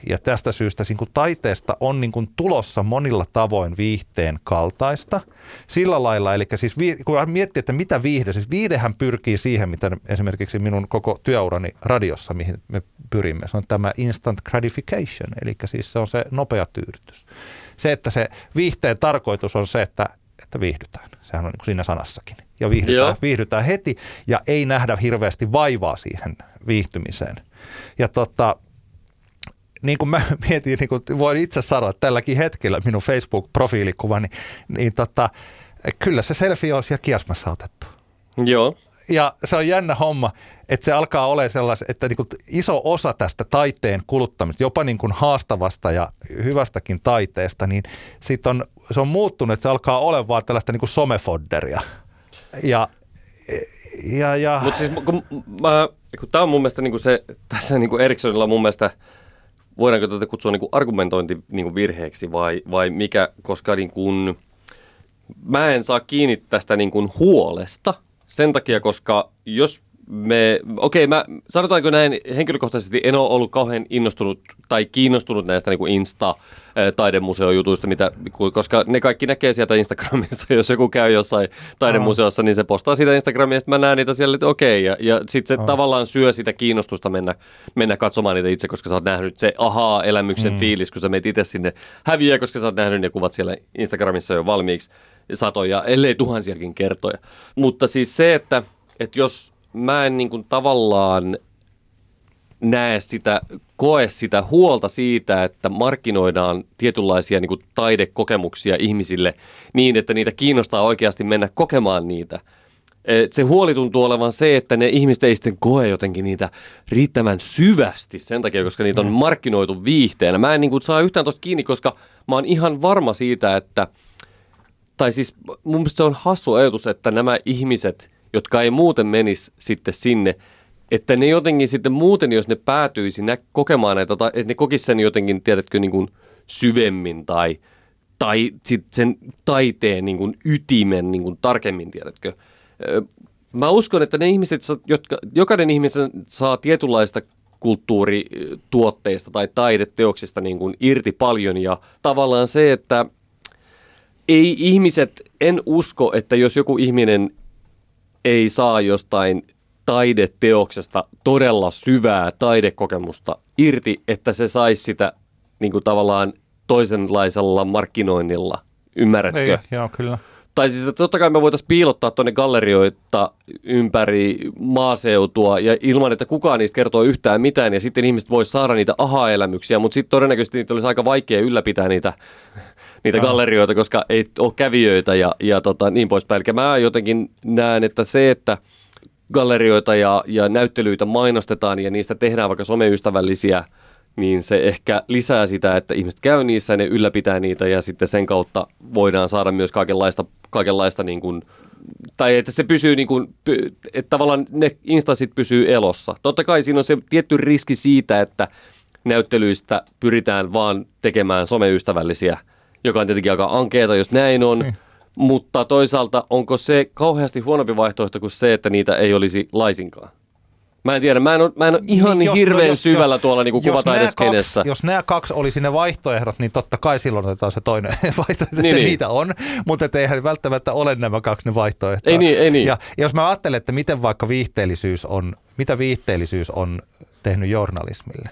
Ja tästä syystä niin kuin taiteesta on niin kuin tulossa monilla tavoin viihteen kaltaista. Sillä lailla, eli siis kun miettii, että mitä viihde, siis viihdehän pyrkii siihen, mitä esimerkiksi minun koko työurani radiossa, mihin me pyrimme. Se on tämä instant gratification, eli siis se on se nopea tyydytys. Se, että se viihteen tarkoitus on se, että, että viihdytään. Sehän on niin kuin siinä sanassakin. Ja viihdytään, viihdytään heti ja ei nähdä hirveästi vaivaa siihen viihtymiseen. Ja tota, niin kuin mä mietin, niin kuin voin itse sanoa että tälläkin hetkellä minun Facebook-profiilikuva, niin, niin tota, kyllä se selfie on siellä kiasmassa otettu. Joo. Ja se on jännä homma, että se alkaa olla sellainen, että niin iso osa tästä taiteen kuluttamista, jopa niin kuin haastavasta ja hyvästäkin taiteesta, niin sit on, se on muuttunut, että se alkaa olemaan vaan tällaista niin kuin somefodderia. Ja, ja, ja... Mutta siis kun, mä, kun tämä on mun mielestä niin kuin se, tässä niin kuin Ericssonilla mun mielestä, voidaanko tätä kutsua niin kuin argumentointivirheeksi vai, vai mikä, koska niin kuin, mä en saa kiinni tästä niin kuin huolesta sen takia, koska jos me, okei, okay, mä, sanotaanko näin, henkilökohtaisesti en ole ollut kauhean innostunut tai kiinnostunut näistä niin kuin Insta taidemuseojutuista, mitä, koska ne kaikki näkee sieltä Instagramista, jos joku käy jossain taidemuseossa, niin se postaa sitä Instagramia, ja mä näen niitä siellä, että okei, okay, ja, ja sitten se oh. tavallaan syö sitä kiinnostusta mennä, mennä katsomaan niitä itse, koska sä oot nähnyt se ahaa-elämyksen mm. fiilis, kun sä meet itse sinne häviää, koska sä oot nähnyt ne kuvat siellä Instagramissa jo valmiiksi satoja, ellei tuhansiakin kertoja. Mutta siis se, että, että jos mä en niin kuin tavallaan näe sitä, koe sitä huolta siitä, että markkinoidaan tietynlaisia niin kuin taidekokemuksia ihmisille niin, että niitä kiinnostaa oikeasti mennä kokemaan niitä. Et se huoli tuntuu olevan se, että ne ihmiset ei sitten koe jotenkin niitä riittävän syvästi sen takia, koska niitä on mm. markkinoitu viihteenä. Mä en niin kuin saa yhtään tuosta kiinni, koska mä oon ihan varma siitä, että, tai siis mun mielestä se on hassu ajatus, että nämä ihmiset – jotka ei muuten menisi sitten sinne, että ne jotenkin sitten muuten, jos ne päätyisi nä- kokemaan näitä, tai että ne kokisivat sen jotenkin, tiedätkö, niin kuin syvemmin tai, tai sit sen taiteen niin kuin ytimen niin kuin tarkemmin, tiedätkö. Mä uskon, että ne ihmiset, jotka, jokainen ihmisen saa tietynlaista kulttuurituotteista tai taideteoksista niin kuin irti paljon ja tavallaan se, että ei ihmiset, en usko, että jos joku ihminen ei saa jostain taideteoksesta todella syvää taidekokemusta irti, että se saisi sitä niin kuin tavallaan toisenlaisella markkinoinnilla. Ymmärrätkö? Ei, joo, kyllä. Tai siis, että totta kai me voitaisiin piilottaa tuonne gallerioita ympäri maaseutua ja ilman, että kukaan niistä kertoo yhtään mitään ja sitten ihmiset voi saada niitä aha-elämyksiä, mutta sitten todennäköisesti niitä olisi aika vaikea ylläpitää niitä niitä gallerioita, koska ei ole kävijöitä ja, ja tota, niin poispäin. Eli mä jotenkin näen, että se, että gallerioita ja, ja näyttelyitä mainostetaan ja niistä tehdään vaikka someystävällisiä, niin se ehkä lisää sitä, että ihmiset käy niissä ja ne ylläpitää niitä ja sitten sen kautta voidaan saada myös kaikenlaista, kaikenlaista niin kuin, tai että se pysyy niin kuin, että tavallaan ne instanssit pysyy elossa. Totta kai siinä on se tietty riski siitä, että näyttelyistä pyritään vaan tekemään someystävällisiä – joka on tietenkin aika ankeeta, jos näin on. Hmm. Mutta toisaalta onko se kauheasti huonompi vaihtoehto kuin se, että niitä ei olisi laisinkaan? Mä en tiedä, mä en ole, mä en ole ihan niin, jos, hirveän no, jos, syvällä tuolla niin kuvataideskenessä. Jos nämä kaksi olisi ne vaihtoehdot, niin totta kai silloin otetaan se toinen vaihtoehto, että niin, niin. niitä on, mutta eihän välttämättä ole nämä kaksi ne vaihtoehtoja. Ei niin, ei niin. Ja, ja jos mä ajattelen, että miten vaikka viihteellisyys on, mitä viihteellisyys on tehnyt journalismille,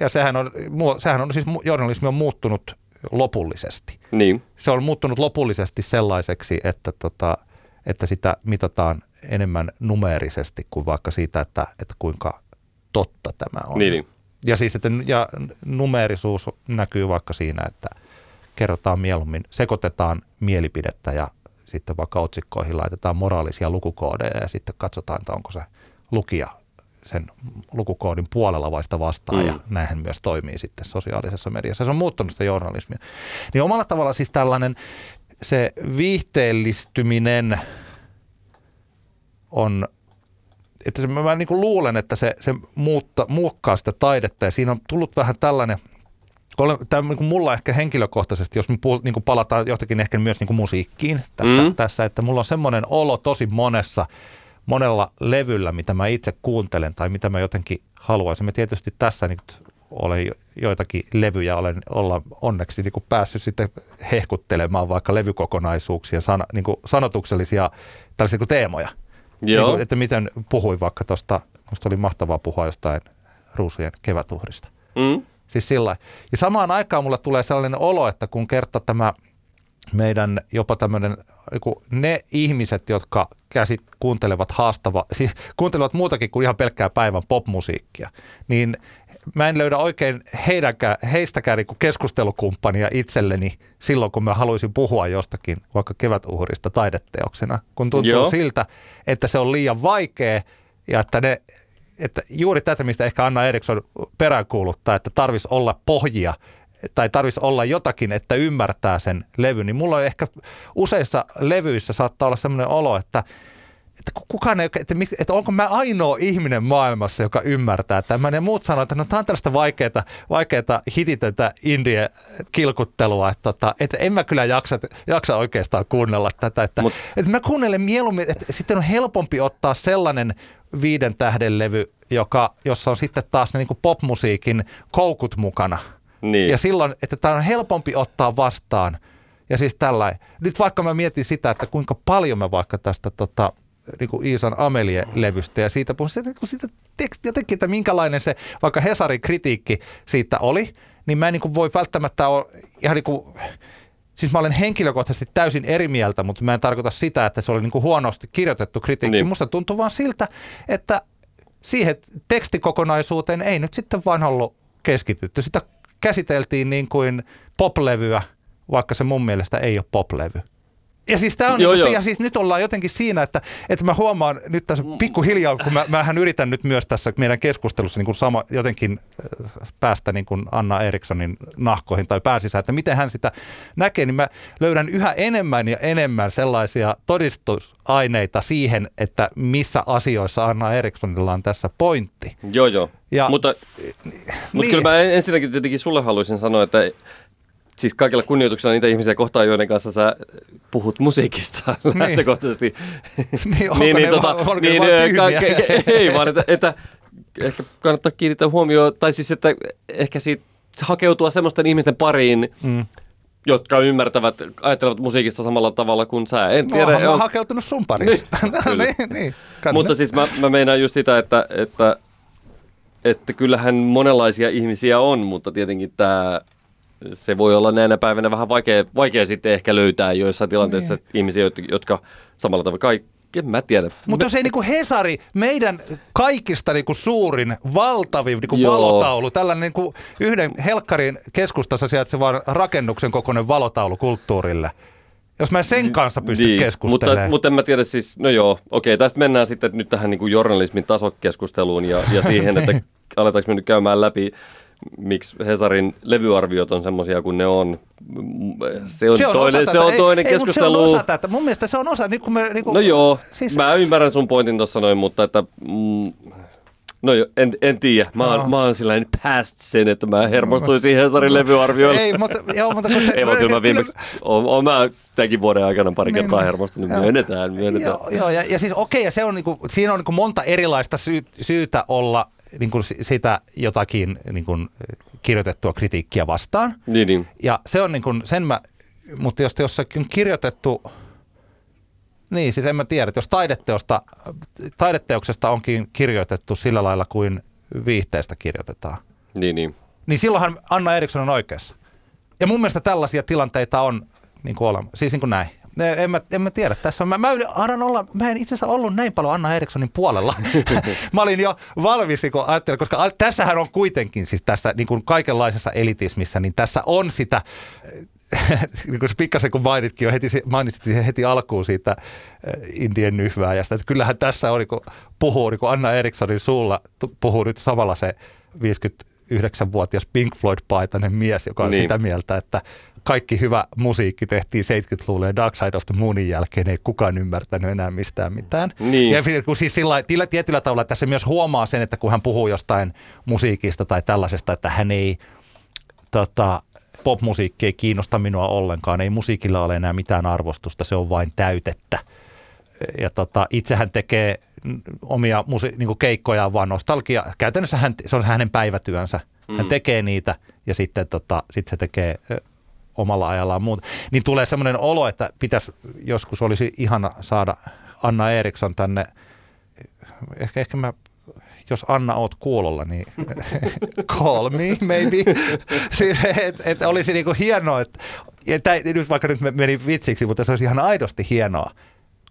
ja sehän on, sehän on siis journalismi on muuttunut lopullisesti. Niin. Se on muuttunut lopullisesti sellaiseksi, että, tota, että sitä mitataan enemmän numeerisesti kuin vaikka siitä, että, että kuinka totta tämä on. Niin, niin. Ja siis, että ja numeerisuus näkyy vaikka siinä, että kerrotaan mieluummin, sekoitetaan mielipidettä ja sitten vaikka otsikkoihin laitetaan moraalisia lukukoodeja ja sitten katsotaan, että onko se lukija sen lukukoodin puolella vaista vastaan mm. ja näinhän myös toimii sitten sosiaalisessa mediassa. Se on muuttunut sitä journalismia. Niin omalla tavalla siis tällainen se viihteellistyminen on, että se, mä niin kuin luulen, että se, se muutta, muokkaa sitä taidetta ja siinä on tullut vähän tällainen Tämä niin kuin mulla ehkä henkilökohtaisesti, jos me puhut, niin kuin palataan johtakin ehkä myös niin kuin musiikkiin tässä, mm. tässä, että mulla on semmoinen olo tosi monessa monella levyllä, mitä mä itse kuuntelen tai mitä mä jotenkin haluaisin. Mä tietysti tässä nyt olen joitakin levyjä, olen olla onneksi niin kuin päässyt sitten hehkuttelemaan vaikka levykokonaisuuksia, san, niin kuin sanotuksellisia tällaisia niin teemoja. Joo. Niin kuin, että miten puhuin vaikka tuosta, minusta oli mahtavaa puhua jostain ruusujen kevätuhrista. Mm. Siis sillä Ja samaan aikaan mulle tulee sellainen olo, että kun kerta tämä meidän jopa tämmöinen, ne ihmiset, jotka käsit, kuuntelevat haastava, siis kuuntelevat muutakin kuin ihan pelkkää päivän popmusiikkia, niin mä en löydä oikein heidänkään, heistäkään niin keskustelukumppania itselleni silloin, kun mä haluaisin puhua jostakin vaikka kevätuhrista taideteoksena, kun tuntuu Joo. siltä, että se on liian vaikea ja että ne että juuri tätä, mistä ehkä Anna Eriksson peräänkuuluttaa, että tarvisi olla pohjia tai tarvisi olla jotakin, että ymmärtää sen levyn, niin mulla on ehkä useissa levyissä saattaa olla sellainen olo, että että ku- kukaan ei, että, mit- että onko mä ainoa ihminen maailmassa, joka ymmärtää tämän. Ja muut sanoo, että no tämä on tällaista vaikeaa, vaikeaa hititetä indie kilkuttelua, että, tota, että en mä kyllä jaksa, jaksa oikeastaan kuunnella tätä. Että, Mut- että mä kuunnelen mieluummin, että sitten on helpompi ottaa sellainen viiden tähden levy, joka, jossa on sitten taas ne niin popmusiikin koukut mukana. Niin. Ja silloin, että tämä on helpompi ottaa vastaan. Ja siis tällä Nyt vaikka mä mietin sitä, että kuinka paljon mä vaikka tästä tota, niin kuin Iisan Amelie-levystä ja siitä puhun, siitä, kun siitä teksti, jotenkin, että minkälainen se vaikka Hesarin kritiikki siitä oli, niin mä en niin kuin voi välttämättä ole ihan niin kuin, Siis mä olen henkilökohtaisesti täysin eri mieltä, mutta mä en tarkoita sitä, että se oli niin kuin huonosti kirjoitettu kritiikki. Niin. Musta tuntuu vaan siltä, että siihen tekstikokonaisuuteen ei nyt sitten vaan ollut keskitytty. Sitä käsiteltiin niin kuin poplevyä, vaikka se mun mielestä ei ole poplevy. Ja siis, tää on Joo, niinku, joo. ja siis nyt ollaan jotenkin siinä, että, että mä huomaan nyt tässä pikkuhiljaa, kun mä, mähän yritän nyt myös tässä meidän keskustelussa niin kuin sama, jotenkin äh, päästä niin kuin Anna Erikssonin nahkoihin tai pääsisään, että miten hän sitä näkee, niin mä löydän yhä enemmän ja enemmän sellaisia todistusaineita siihen, että missä asioissa Anna Erikssonilla on tässä pointti. Joo, joo. Ja- mutta Niin. mutta kyllä mä en- ensinnäkin tietenkin sulle haluaisin sanoa, että siis kaikilla kunnioituksella niitä ihmisiä kohtaan, joiden kanssa sä puhut musiikista lähtökohtaisesti. Niin, onko ne vaan- onko ne vaan ö, tyhmiä? ke- ei vaan, että, että ehkä kannattaa kiinnittää huomioon, tai siis että ehkä siitä hakeutua semmoisten ihmisten pariin, Mm. jotka ymmärtävät, ajattelevat musiikista samalla tavalla kuin sä. En tiedä. Oonhan mä on- hakeutunut sun parissa. Niin, kyllä. niin, niin. Kannattaa. Mutta siis mä, mä meinaan just sitä, että, että, että kyllähän monenlaisia ihmisiä on, mutta tietenkin tämä, se voi olla näinä päivinä vähän vaikea, vaikea sitten ehkä löytää joissain tilanteissa Niin. ihmisiä, jotka, samalla tavalla kaikki, en mä tiedä. Mutta jos ei niinku Hesari, meidän kaikista niinku suurin, valtavin niinku Joo. valotaulu, tällainen niinku yhden Helkkarin keskustassa sijaitsevan rakennuksen kokoinen valotaulu kulttuurille. Jos mä en sen kanssa pysty Niin, mutta, keskustelemaan. mutta en mä tiedä siis, no joo, okei, tästä mennään sitten nyt tähän niin kuin journalismin tasokeskusteluun ja, ja siihen, että Niin. aletaanko me nyt käymään läpi, miksi Hesarin levyarviot on semmoisia kuin ne on. Se on, se on toinen, osa se on toinen ei, ei, keskustelu. Se on osa tätä. Mun mielestä se on osa, niin kuin me, niin kuin, No joo, Siis, mä ymmärrän sun pointin tuossa noin, mutta että... Mm, no jo, en, en tiedä. Mä oon, Joo. mä oon sillain past sen, että mä hermostuisin Hesarin levyarvioilla. ei, mutta, joo, mutta kun se, Ei, mutta kyllä mä viimeksi, oon, oon mä tämänkin vuoden aikana pari Niin, kertaa niin. hermostunut. Joo. Myönnetään, myönnetään. Joo, joo ja, ja siis okei, ja se on niinku, siinä on niinku monta erilaista syy, syytä olla niinku si- sitä jotakin niinku, kirjoitettua kritiikkiä vastaan. Niin, niin. Ja se on niin kuin, sen mä, mutta jos jossakin kirjoitettu, niin siis en mä tiedä, että jos taideteosta, taideteoksesta onkin kirjoitettu sillä lailla kuin viihteestä kirjoitetaan, Niin, niin. niin silloinhan Anna Eriksson on oikeassa. Ja mun mielestä tällaisia tilanteita on niin kuin olemassa, siis niin kuin näin. En mä, en mä tiedä. Tässä on, mä, mä, annan olla, mä en itse asiassa ollut näin paljon Anna Erikssonin puolella. mä olin jo valmis, kun ajattelin, koska tässähän on kuitenkin siis tässä niin kuin kaikenlaisessa elitismissä, niin tässä on sitä, niin kuin se pikkasen kun mainitkin jo heti, mainitsit heti alkuun siitä eh, Indien nyhvääjästä, että kyllähän tässä on, kun puhuu, niin kuin Anna Erikssonin suulla, puhuu nyt samalla se 59-vuotias Pink Floyd-paitainen mies, joka on niin. sitä mieltä, että kaikki hyvä musiikki tehtiin 70-luvulla ja Dark Side of the Moonin jälkeen ei kukaan ymmärtänyt enää mistään mitään. Niin. Ja kun siis sillä, tietyllä tavalla tässä myös huomaa sen, että kun hän puhuu jostain musiikista tai tällaisesta, että hän ei tota, popmusiikki ei kiinnosta minua ollenkaan, ei musiikilla ole enää mitään arvostusta, se on vain täytettä. Ja tota, itse hän tekee mm, omia musi- niin keikkoja vaan nostalgia. Käytännössä hän, se on hänen päivätyönsä. Mm. Hän tekee niitä ja sitten tota, sit se tekee omalla ajallaan muuta. Niin tulee semmoinen olo, että pitäisi joskus olisi ihana saada Anna Eriksson tänne. Ehkä, ehkä mä jos Anna oot kuulolla, niin call me maybe. et, et olisi niinku hienoa, että että nyt vaikka nyt meni vitsiksi, mutta se olisi ihan aidosti hienoa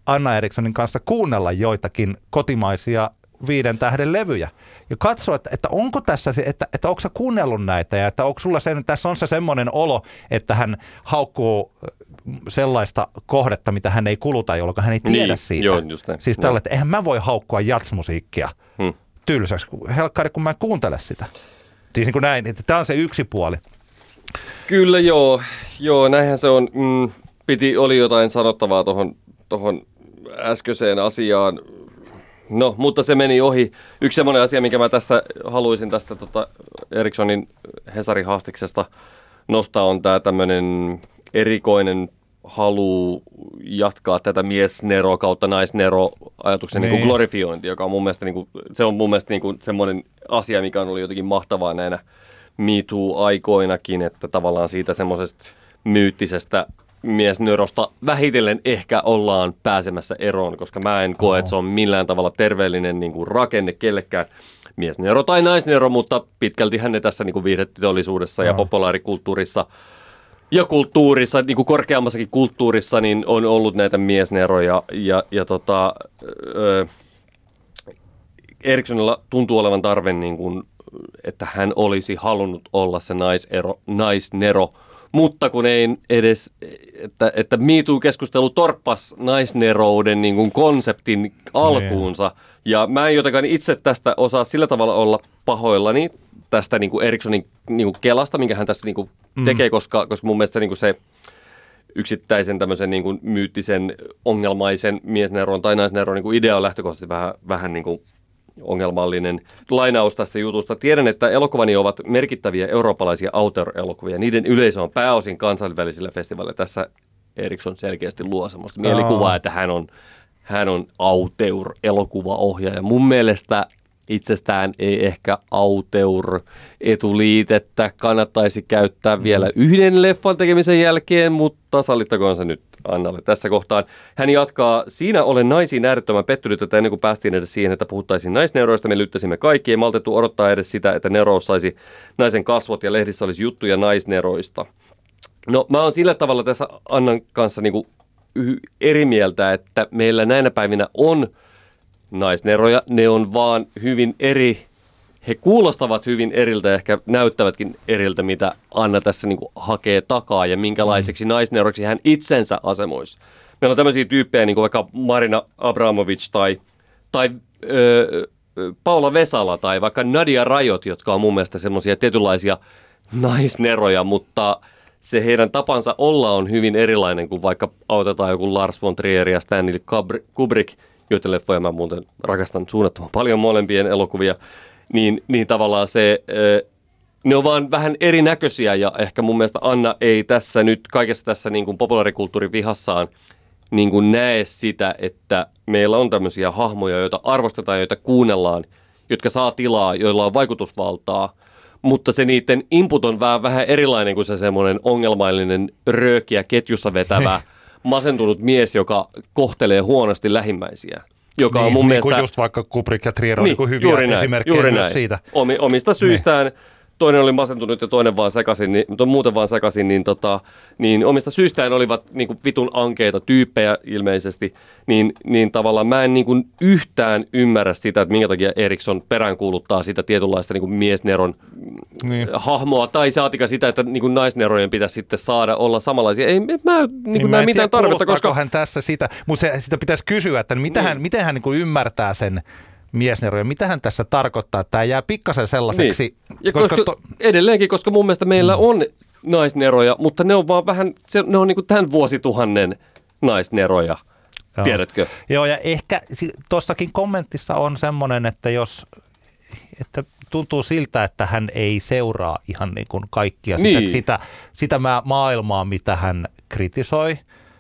Anna Erikssonin kanssa kuunnella joitakin kotimaisia viiden tähden levyjä ja katsoa, että, että onko tässä se, että, että onko sä kuunnellut näitä ja että onko sulla se, tässä on se semmoinen olo, että hän haukkuu sellaista kohdetta, mitä hän ei kuluta, jolloin hän ei tiedä niin, siitä. Joo, just näin. Siis tällä, että eihän mä voi haukkua jatsmusiikkia hmm. tylsäksi, helkkari, kun mä en kuuntele sitä. Siis niin kuin näin, että tämä on se yksi puoli. Kyllä joo, joo näinhän se on. Mm, piti, oli jotain sanottavaa tuohon tohon äskeiseen asiaan. No, mutta se meni ohi. Yksi semmoinen asia, minkä mä tästä haluaisin tästä tota Erikssonin Hesarin haastiksesta nostaa, on tämä tämmöinen erikoinen halu jatkaa tätä miesnero kautta naisnero ajatuksen niin. Niin glorifiointi, joka on mun mielestä, niin kuin, se on mun mielestä niin kuin semmoinen asia, mikä on ollut jotenkin mahtavaa näinä MeToo-aikoinakin, että tavallaan siitä semmoisesta myyttisestä miesneurosta vähitellen ehkä ollaan pääsemässä eroon, koska mä en koe, että se on millään tavalla terveellinen niin kuin rakenne kellekään. Miesneuro tai naisneuro, mutta pitkälti hän ne tässä niin kuin viihdeteollisuudessa ja populaarikulttuurissa ja kulttuurissa, niin kuin korkeammassakin kulttuurissa, niin on ollut näitä miesneroja ja, ja tota, ö, Erikssonilla tuntuu olevan tarve, niin kuin, että hän olisi halunnut olla se naisero, naisnero, mutta kun ei edes, että, että MeToo-keskustelu torppas naisnerouden niin kuin konseptin alkuunsa. Ne. Ja mä en jotenkaan itse tästä osaa sillä tavalla olla pahoillani tästä niin kuin Erikssonin niin kuin kelasta, minkä hän tässä niin kuin mm. tekee, koska, koska mun mielestä se, niin kuin se yksittäisen tämmöisen niin kuin myyttisen, ongelmaisen miesneron tai naisneron niin kuin idea on lähtökohtaisesti vähän, vähän niin kuin ongelmallinen lainaus tästä jutusta. Tiedän, että elokuvani ovat merkittäviä eurooppalaisia auteur-elokuvia. Niiden yleisö on pääosin kansainvälisillä festivaaleilla. Tässä Eriksson selkeästi luo sellaista mielikuvaa, että hän on, hän on auteur-elokuvaohjaaja. Mun mielestä itsestään ei ehkä auteur-etuliitettä kannattaisi käyttää vielä yhden leffan tekemisen jälkeen, mutta sallittakoon se nyt Annalle tässä kohtaan. Hän jatkaa, siinä olen naisiin äärettömän pettynyt, että ennen kuin päästiin edes siihen, että puhuttaisiin naisneuroista, me lyttäsimme kaikki. Ei maltettu odottaa edes sitä, että nerous saisi naisen kasvot ja lehdissä olisi juttuja naisneroista. No mä oon sillä tavalla tässä Annan kanssa niin eri mieltä, että meillä näinä päivinä on naisneroja. Ne on vaan hyvin eri he kuulostavat hyvin eriltä ja ehkä näyttävätkin eriltä, mitä Anna tässä niin kuin hakee takaa ja minkälaiseksi mm. naisneuroksi hän itsensä asemoisi. Meillä on tämmöisiä tyyppejä, niin kuin vaikka Marina Abramovic tai, tai öö, Paula Vesala tai vaikka Nadia Rajot, jotka on mun mielestä semmoisia tietynlaisia naisneroja, mutta se heidän tapansa olla on hyvin erilainen kuin vaikka autetaan joku Lars von Trier ja Stanley Kubrick, joiden leffoja mä muuten rakastan suunnattoman paljon molempien elokuvia niin, niin tavallaan se, ne on vaan vähän erinäköisiä ja ehkä mun mielestä Anna ei tässä nyt kaikessa tässä niin kuin populaarikulttuurin vihassaan niin kuin näe sitä, että meillä on tämmöisiä hahmoja, joita arvostetaan, joita kuunnellaan, jotka saa tilaa, joilla on vaikutusvaltaa, mutta se niiden input on vähän, vähän erilainen kuin se semmoinen ongelmallinen röökiä ketjussa vetävä masentunut mies, joka kohtelee huonosti lähimmäisiä joka niin, on mun niin mielestä... just vaikka Kubrick ja Trier on niin, niin hyviä esimerkkejä myös näin. siitä. Omi, omista syistään niin toinen oli masentunut ja toinen vaan sekaisin, niin, muuten vaan sekaisin, niin, tota, niin omista syistään olivat niin kuin vitun ankeita tyyppejä ilmeisesti, niin, niin tavallaan mä en niin kuin yhtään ymmärrä sitä, että minkä takia Eriksson peräänkuuluttaa sitä tietynlaista niin kuin miesneron niin. hahmoa, tai saatika sitä, että niin kuin naisnerojen pitäisi sitten saada olla samanlaisia. Ei mä niin niin näe mitään tarvetta, koska... hän tässä sitä, mutta se, sitä pitäisi kysyä, että miten niin. hän, miten hän niin kuin ymmärtää sen miesneroja. Mitä hän tässä tarkoittaa? Tämä jää pikkasen sellaiseksi. Niin. Ja koska, koska to... Edelleenkin, koska mun mielestä meillä mm. on naisneroja, mutta ne on vaan vähän, se, ne on niin kuin tämän vuosituhannen naisneroja. Joo. Tiedätkö? Joo, ja ehkä tuossakin kommentissa on semmoinen, että jos että tuntuu siltä, että hän ei seuraa ihan niin kuin kaikkia niin. sitä, sitä, sitä maailmaa, mitä hän kritisoi.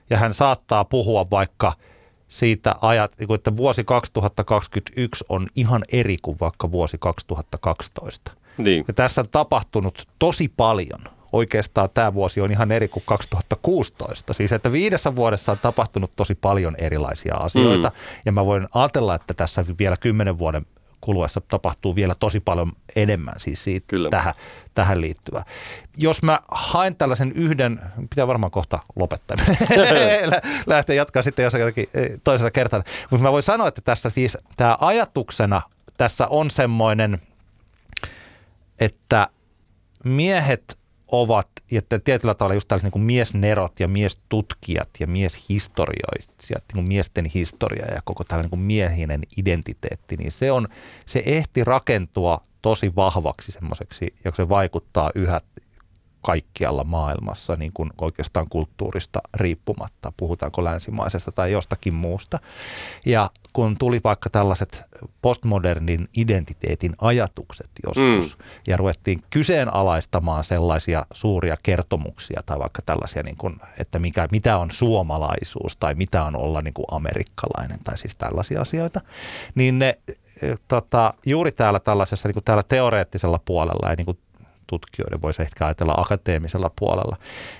Ja hän saattaa puhua vaikka – siitä ajat, niin että vuosi 2021 on ihan eri kuin vaikka vuosi 2012. Niin. Ja tässä on tapahtunut tosi paljon. Oikeastaan tämä vuosi on ihan eri kuin 2016. Siis että viidessä vuodessa on tapahtunut tosi paljon erilaisia asioita. Mm. Ja mä voin ajatella, että tässä vielä kymmenen vuoden kuluessa tapahtuu vielä tosi paljon enemmän siis siitä Kyllä. tähän, tähän liittyvää. Jos mä haen tällaisen yhden, pitää varmaan kohta lopettaa, Lä- lähteä jatkaa sitten jossakin toisella kertaa, mutta mä voin sanoa, että tässä siis tämä ajatuksena tässä on semmoinen, että miehet ovat, että tietyllä tavalla just tällaiset niin miesnerot ja miestutkijat ja mieshistorioitsijat, niin kuin miesten historia ja koko tällainen niin miehinen identiteetti, niin se, on, se ehti rakentua tosi vahvaksi semmoiseksi, joka se vaikuttaa yhä kaikkialla maailmassa niin kuin oikeastaan kulttuurista riippumatta, puhutaanko länsimaisesta tai jostakin muusta. Ja kun tuli vaikka tällaiset postmodernin identiteetin ajatukset joskus mm. ja ruvettiin kyseenalaistamaan sellaisia suuria kertomuksia tai vaikka tällaisia, niin kuin, että mikä, mitä on suomalaisuus tai mitä on olla niin kuin amerikkalainen tai siis tällaisia asioita, niin ne tota, juuri täällä tällaisessa niin kuin täällä teoreettisella puolella ja niin kuin tutkijoiden voisi ehkä ajatella akateemisella puolella,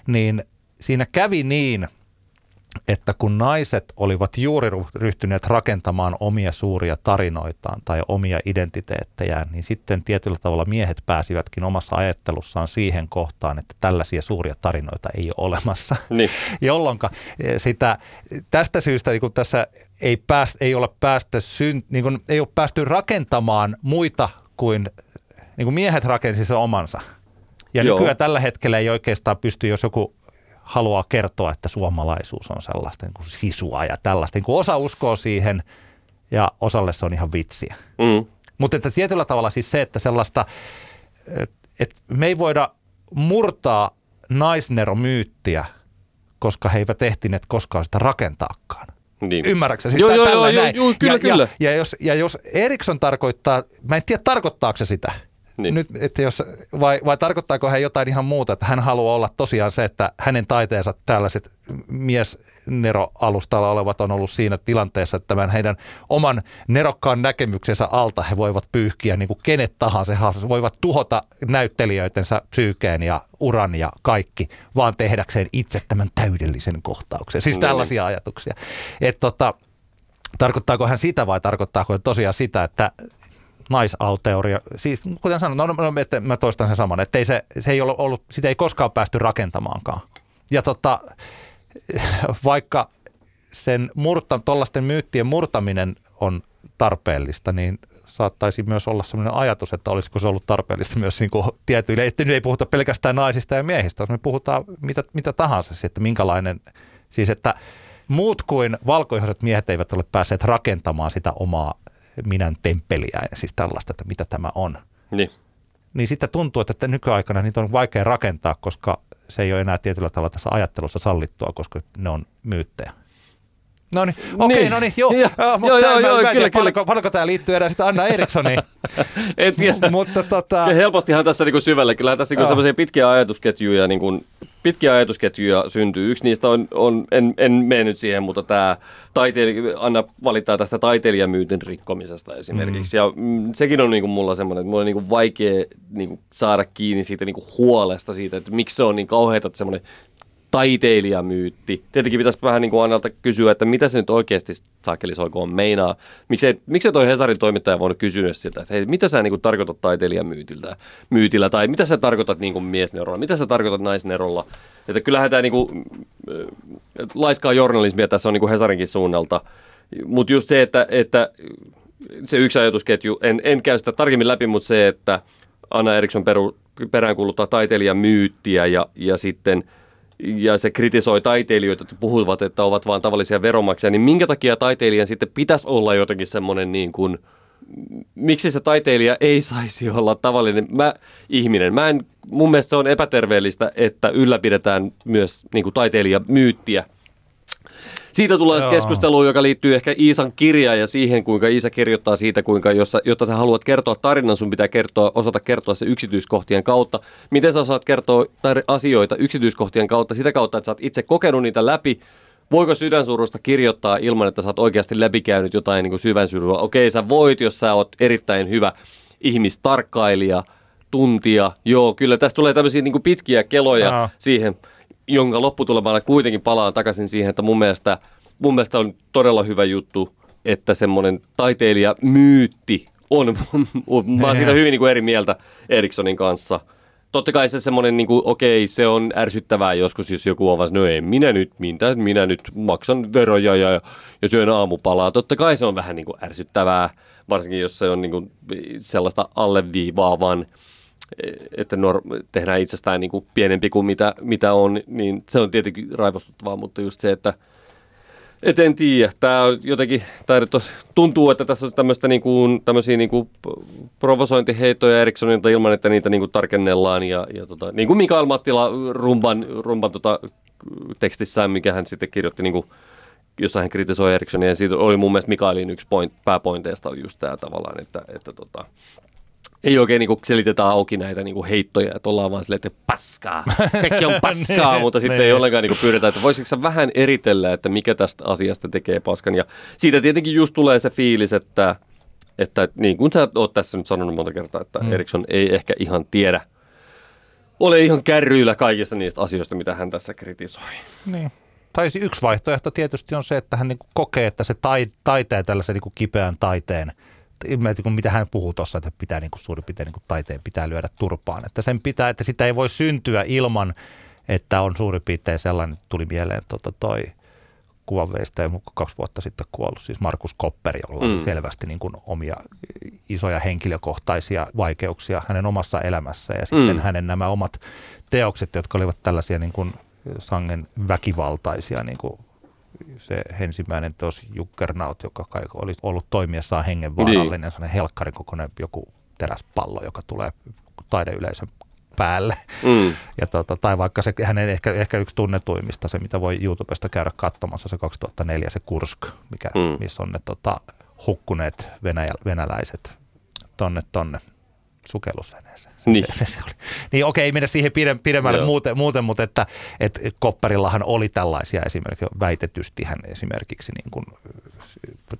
niin siinä kävi niin, että kun naiset olivat juuri ryhtyneet rakentamaan omia suuria tarinoitaan tai omia identiteettejään, niin sitten tietyllä tavalla miehet pääsivätkin omassa ajattelussaan siihen kohtaan, että tällaisia suuria tarinoita ei ole olemassa. Niin. Jolloin sitä, tästä syystä niin kun tässä ei, pääst, ei ole päästy, niin kun, ei ole päästy rakentamaan muita kuin niin kuin miehet rakensi sen omansa. Ja Joo. nykyään tällä hetkellä ei oikeastaan pysty, jos joku haluaa kertoa, että suomalaisuus on sellaista niin kuin sisua ja tällaista. Niin kuin osa uskoo siihen ja osalle se on ihan vitsiä. Mm. Mutta että tietyllä tavalla siis se, että sellaista, että me ei voida murtaa naisneromyyttiä, koska he eivät ehtineet koskaan sitä rakentaakaan. Niin. Ymmärrätkö? Siis joo, joo, joo, joo, joo, kyllä, ja, kyllä. Ja, ja, jos, ja jos Eriksson tarkoittaa, mä en tiedä tarkoittaako se sitä, niin. Nyt, että jos, vai, vai tarkoittaako hän jotain ihan muuta, että hän haluaa olla tosiaan se, että hänen taiteensa tällaiset miesneroalustalla olevat on ollut siinä tilanteessa, että tämän heidän oman nerokkaan näkemyksensä alta he voivat pyyhkiä niin kuin kenet tahansa, he voivat tuhota näyttelijöitensä psyykeen ja uran ja kaikki, vaan tehdäkseen itse tämän täydellisen kohtauksen. Siis niin. tällaisia ajatuksia. Että tota, tarkoittaako hän sitä vai tarkoittaako hän tosiaan sitä, että naisauteoria. Siis kuten sanoin, no, no, no, että mä toistan sen saman, että ei se, se ei ollut, ollut, sitä ei koskaan päästy rakentamaankaan. Ja tota, vaikka sen murta, tuollaisten myyttien murtaminen on tarpeellista, niin saattaisi myös olla sellainen ajatus, että olisiko se ollut tarpeellista myös niin kuin tietyille, että nyt ei puhuta pelkästään naisista ja miehistä, jos me puhutaan mitä, mitä tahansa, että minkälainen, siis että muut kuin valkoihoiset miehet eivät ole päässeet rakentamaan sitä omaa minän temppeliä ja siis tällaista, että mitä tämä on. Niin. Niin sitten tuntuu, että nykyaikana niitä on vaikea rakentaa, koska se ei ole enää tietyllä tavalla tässä ajattelussa sallittua, koska ne on myyttejä. No niin, okei, okay, no niin, joo. Ja, joo, joo, joo, joo, kyllä, kyllä. Paljonko, paljonko tämä liittyy enää sitten Anna Erikssoniin. en tiedä. Mutta tota... Helpostihan tässä niinku syvälle. Kyllähän tässä niinku sellaisia pitkiä ajatusketjuja niinku pitkiä ajatusketjuja syntyy. Yksi niistä on, on en, en mene nyt siihen, mutta tämä taiteilija, Anna valittaa tästä taiteilijamyytin rikkomisesta esimerkiksi. Mm. Ja mm, sekin on niinku mulla semmoinen, että mulla on niinku vaikea niinku saada kiinni siitä niinku huolesta siitä, että miksi se on niin kauheata, että semmoinen taiteilijamyytti. Tietenkin pitäisi vähän niin kuin Annalta kysyä, että mitä se nyt oikeasti saakelisoikoon meinaa. Miksei, miksei toi Hesarin toimittaja voinut kysyä sitä, että hei, mitä sä niin kuin tarkoitat taiteilijamyytillä myytillä, tai mitä sä tarkoitat niin kuin miesnerolla, mitä sä tarkoitat naisnerolla. Että kyllähän tämä niin kuin, laiskaa journalismia tässä on niin kuin Hesarinkin suunnalta. Mutta just se, että, että se yksi ajatusketju, en, en käy sitä tarkemmin läpi, mutta se, että Anna Eriksson peru, peräänkuuluttaa taiteilijamyyttiä ja, ja sitten – ja se kritisoi taiteilijoita, että puhuvat, että ovat vain tavallisia veromaksia, niin minkä takia taiteilijan sitten pitäisi olla jotenkin semmoinen niin kuin, miksi se taiteilija ei saisi olla tavallinen mä, ihminen? Mä en, mun mielestä se on epäterveellistä, että ylläpidetään myös niin kuin taiteilijamyyttiä siitä tulee Joo. keskusteluun, joka liittyy ehkä Iisan kirjaan ja siihen, kuinka Iisa kirjoittaa siitä, kuinka jossa, jotta sä haluat kertoa tarinan, sun pitää kertoa, osata kertoa se yksityiskohtien kautta. Miten sä osaat kertoa tar- asioita yksityiskohtien kautta? Sitä kautta, että sä oot itse kokenut niitä läpi. Voiko sydänsurusta kirjoittaa ilman, että sä oot oikeasti läpikäynyt jotain niin syvänsurua? Okei, sä voit, jos sä oot erittäin hyvä ihmistarkkailija, tuntija. Joo, kyllä tästä tulee tämmöisiä niin pitkiä keloja Aha. siihen – jonka lopputulemana kuitenkin palaan takaisin siihen, että mun mielestä, mun mielestä on todella hyvä juttu, että semmoinen taiteilija myytti On, mä oon siitä hyvin niin kuin eri mieltä Erikssonin kanssa. Totta kai se semmoinen, niin kuin, okei, se on ärsyttävää joskus, jos joku on vaan, no ei, minä nyt, minä, minä nyt maksan veroja ja, ja syön aamupalaa. Totta kai se on vähän niin kuin ärsyttävää, varsinkin jos se on niin kuin sellaista alleviivaavan, että nor- tehdään itsestään niin kuin pienempi kuin mitä, mitä on, niin se on tietenkin raivostuttavaa, mutta just se, että et en tiedä. Tämä on jotenkin, tämä tuntuu, että tässä on tämmöistä niin kuin, tämmöisiä niin kuin provosointiheittoja Erikssonilta ilman, että niitä niin kuin tarkennellaan. Ja, ja tota, niin kuin Mikael Mattila rumban, rumban tota, tekstissään, mikä hän sitten kirjoitti, niin kuin, jossa hän kritisoi Erikssonia. Ja siitä oli mun mielestä Mikaelin yksi point, pääpointeista oli just tämä tavallaan, että, että tota, ei oikein niin selitetä auki näitä niin heittoja, että ollaan vaan silleen, että paskaa, kaikki on paskaa, niin, mutta sitten ei niin. ollenkaan niin pyydetä, että voisitko vähän eritellä, että mikä tästä asiasta tekee paskan. Ja siitä tietenkin just tulee se fiilis, että, että niin kuin sä oot tässä nyt sanonut monta kertaa, että mm. Eriksson ei ehkä ihan tiedä, ole ihan kärryillä kaikista niistä asioista, mitä hän tässä kritisoi. Niin. Tai yksi vaihtoehto tietysti on se, että hän niin kokee, että se taiteen, tällaisen niin kipeän taiteen – mitä hän puhuu tuossa, että pitää niin kuin suurin piirtein niin kuin taiteen pitää lyödä turpaan. Että sen pitää, että sitä ei voi syntyä ilman, että on suurin piirtein sellainen, tuli mieleen tota toi kuvanveistäjä kaksi vuotta sitten kuollut, siis Markus Kopperi, jolla mm. selvästi niin kuin omia isoja henkilökohtaisia vaikeuksia hänen omassa elämässä ja sitten mm. hänen nämä omat teokset, jotka olivat tällaisia niin kuin sangen väkivaltaisia niin kuin se ensimmäinen teos Jukkernaut, joka oli ollut toimiessaan hengenvaarallinen, niin. sellainen helkkarin kokoinen joku teräspallo, joka tulee taideyleisön päälle. Mm. Ja tota, tai vaikka se hänen ehkä, ehkä yksi tunnetuimmista, se mitä voi YouTubesta käydä katsomassa, se 2004 se Kursk, mikä, mm. missä on ne tota, hukkuneet venäjä, venäläiset tonne tonne sukellusveneeseen. Niin. Se, se, se oli. Niin okei, ei mennä siihen pidemmälle muuten, muuten, mutta että, että Kopperillahan oli tällaisia esimerkiksi, väitetysti hän esimerkiksi niin kuin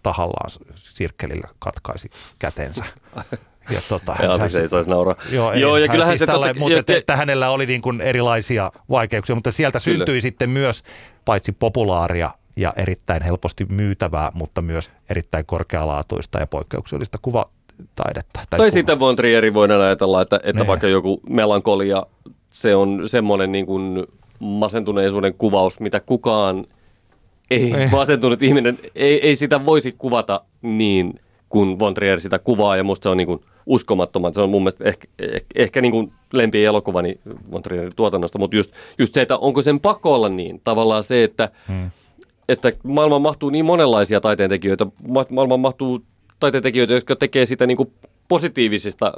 tahallaan sirkkelillä katkaisi kätensä. Ja tota, ja hän, se ei saisi nauraa. Joo, joo ja kyllähän siis se tälle, totta, mutta jo, että, että hänellä oli niin kuin erilaisia vaikeuksia, mutta sieltä kyllä. syntyi sitten myös paitsi populaaria ja erittäin helposti myytävää, mutta myös erittäin korkealaatuista ja poikkeuksellista kuva, taidetta. Tai, tai sitten Von Trieri voidaan ajatella, että, että vaikka joku melankolia, se on semmoinen niin kuin masentuneisuuden kuvaus, mitä kukaan ei, ei. masentunut ihminen, ei, ei sitä voisi kuvata niin kuin Von Trier sitä kuvaa, ja musta se on niin kuin uskomattoman. Se on mun mielestä ehkä, ehkä, ehkä niin kuin lempi elokuvani Von Trierin tuotannosta, mutta just, just se, että onko sen pakko olla niin. Tavallaan se, että, hmm. että maailman mahtuu niin monenlaisia taiteentekijöitä, maailman mahtuu taiteentekijöitä, jotka tekee sitä niin kuin positiivisista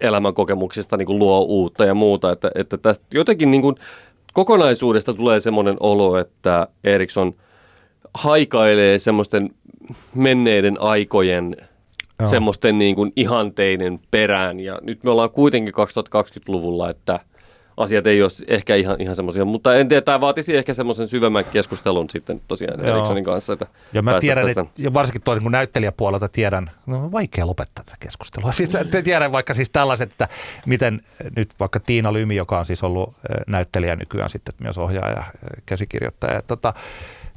elämänkokemuksista niin kuin luo uutta ja muuta. Että, että tästä jotenkin niin kuin kokonaisuudesta tulee semmoinen olo, että Eriksson haikailee semmoisten menneiden aikojen Joo. semmoisten niin kuin ihanteiden perään. Ja nyt me ollaan kuitenkin 2020-luvulla, että – asiat ei ole ehkä ihan, ihan semmoisia, mutta en tiedä, tämä vaatisi ehkä semmoisen syvemmän keskustelun sitten tosiaan Joo. Erikssonin kanssa. Että ja mä tiedän, että, ja varsinkin tuon niin näyttelijäpuolelta tiedän, no on vaikea lopettaa tätä keskustelua. Siis, tiedän vaikka siis tällaiset, että miten nyt vaikka Tiina Lymi, joka on siis ollut näyttelijä nykyään sitten myös ohjaaja, käsikirjoittaja ja tota,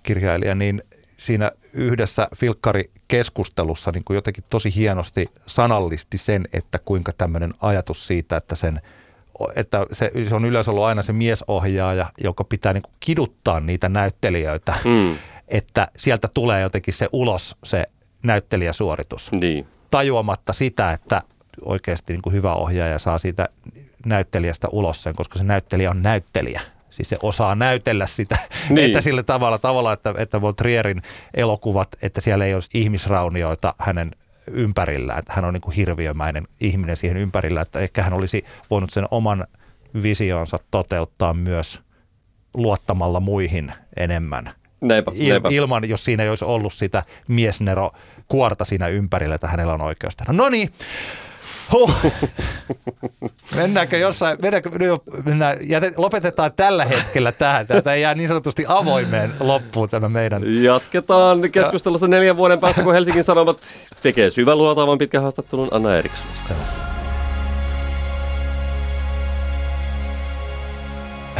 kirjailija, niin siinä yhdessä filkkarikeskustelussa niin kuin jotenkin tosi hienosti sanallisti sen, että kuinka tämmöinen ajatus siitä, että sen – että se, se on yleensä ollut aina se miesohjaaja, joka pitää niin kuin kiduttaa niitä näyttelijöitä, mm. että sieltä tulee jotenkin se ulos se näyttelijäsuoritus. Niin. Tajuamatta sitä, että oikeasti niin kuin hyvä ohjaaja saa siitä näyttelijästä ulos sen, koska se näyttelijä on näyttelijä. Siis se osaa näytellä sitä, niin. että sillä tavalla, tavalla että, että Trierin elokuvat, että siellä ei olisi ihmisraunioita hänen ympärillä, että hän on niin kuin hirviömäinen ihminen siihen ympärillä, että ehkä hän olisi voinut sen oman visionsa toteuttaa myös luottamalla muihin enemmän. Neipä, neipä. Ilman, jos siinä ei olisi ollut sitä miesnero kuorta siinä ympärillä, että hänellä on oikeus tehdä. No niin, Huh. Mennäänkö jossain, mennäänkö, mennään, jätet, lopetetaan tällä hetkellä tähän. Tätä ei jää niin sanotusti avoimeen loppuun tämä meidän. Jatketaan keskustelusta neljän vuoden päästä, kun Helsingin Sanomat tekee syväluotaavan pitkän haastattelun Anna Erikssonista.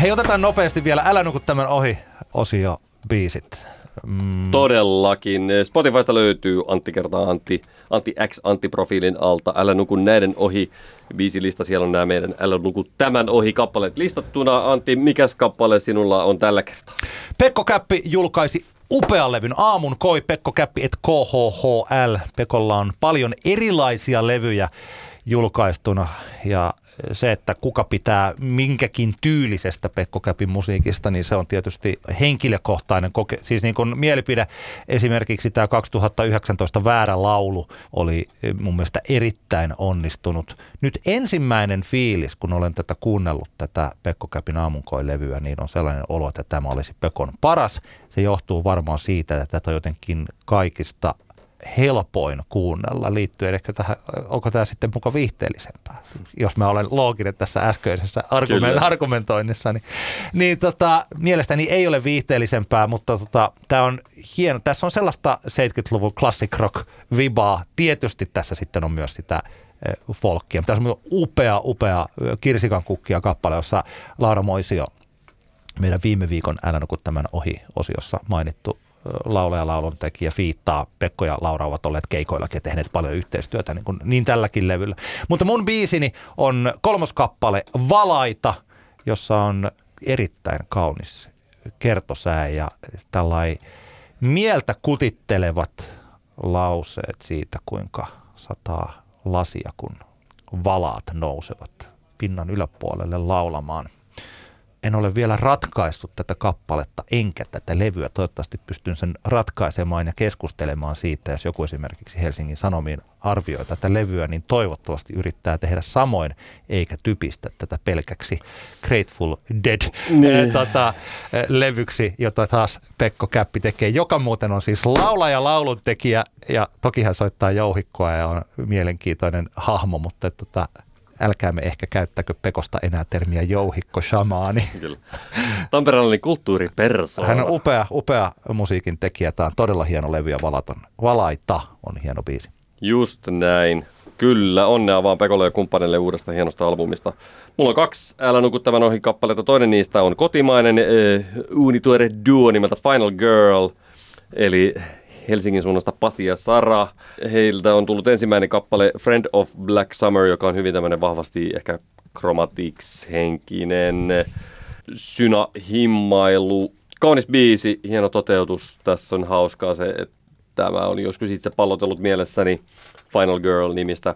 Hei, otetaan nopeasti vielä Älä nuku tämän ohi osio biisit. Mm. Todellakin. Spotifysta löytyy Antti kertaa Antti, Antti X Antti-profiilin alta. Älä nuku näiden ohi. Viisi lista, siellä on nämä meidän Älä nuku tämän ohi kappaleet listattuna. Antti, mikäs kappale sinulla on tällä kertaa? Pekko Käppi julkaisi upean levyn Aamun koi Pekko Käppi et KHHL. Pekolla on paljon erilaisia levyjä julkaistuna ja se, että kuka pitää minkäkin tyylisestä Pekko Käpin musiikista, niin se on tietysti henkilökohtainen koke- siis niin kuin mielipide. Esimerkiksi tämä 2019 Väärä laulu oli mun mielestä erittäin onnistunut. Nyt ensimmäinen fiilis, kun olen tätä kuunnellut, tätä Pekko Käpin aamunkoilevyä, niin on sellainen olo, että tämä olisi Pekon paras. Se johtuu varmaan siitä, että tätä on jotenkin kaikista helpoin kuunnella liittyen ehkä tähän, onko tämä sitten muka viihteellisempää, jos mä olen looginen tässä äskeisessä argument, argumentoinnissa, niin, niin tota, mielestäni ei ole viihteellisempää, mutta tota, tämä on hieno, tässä on sellaista 70-luvun classic rock vibaa, tietysti tässä sitten on myös sitä eh, folkkia. Tässä on upea, upea eh, kirsikan kukkia kappale, jossa Laura Moisio, meidän viime viikon Älä tämän ohi-osiossa mainittu laulaja, laulun tekijä, Fiittaa, Pekko ja Laura ovat olleet keikoillakin ja tehneet paljon yhteistyötä niin, kuin, niin tälläkin levyllä. Mutta mun biisini on kolmos kappale Valaita, jossa on erittäin kaunis kertosää ja tällainen mieltä kutittelevat lauseet siitä, kuinka sataa lasia, kun valaat nousevat pinnan yläpuolelle laulamaan – en ole vielä ratkaissut tätä kappaletta enkä tätä levyä. Toivottavasti pystyn sen ratkaisemaan ja keskustelemaan siitä, jos joku esimerkiksi Helsingin Sanomiin arvioi tätä levyä, niin toivottavasti yrittää tehdä samoin, eikä typistä tätä pelkäksi Grateful Dead niin. tota, levyksi, jota taas Pekko Käppi tekee, joka muuten on siis laulaja, lauluntekijä ja toki hän soittaa jouhikkoa ja on mielenkiintoinen hahmo, mutta tota, älkäämme ehkä käyttäkö Pekosta enää termiä jouhikko shamaani. Kyllä. Tamperelainen kulttuuripersoona. Hän on upea, upea musiikin tekijä. Tämä on todella hieno levy ja valaton. Valaita on hieno biisi. Just näin. Kyllä, onnea vaan Pekolle ja kumppanille uudesta hienosta albumista. Mulla on kaksi Älä nuku tämän ohi kappaletta. Toinen niistä on kotimainen äh, uunituore duo nimeltä Final Girl. Eli Helsingin suunnasta Pasi ja Sara. Heiltä on tullut ensimmäinen kappale Friend of Black Summer, joka on hyvin tämmöinen vahvasti ehkä Chromatics-henkinen syna-himmailu. Kaunis biisi, hieno toteutus. Tässä on hauskaa se, että tämä on joskus itse pallotellut mielessäni Final Girl-nimistä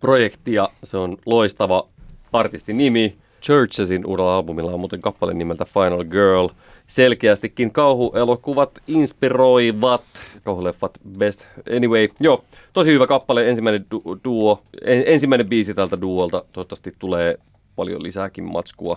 projektia. Se on loistava artistin nimi. Churchesin uudella albumilla on muuten kappale nimeltä Final Girl. Selkeästikin kauhuelokuvat inspiroivat. Kauhuleffat best. Anyway, joo, tosi hyvä kappale, ensimmäinen du- duo, ensimmäinen biisi tältä duolta. Toivottavasti tulee paljon lisääkin matskua.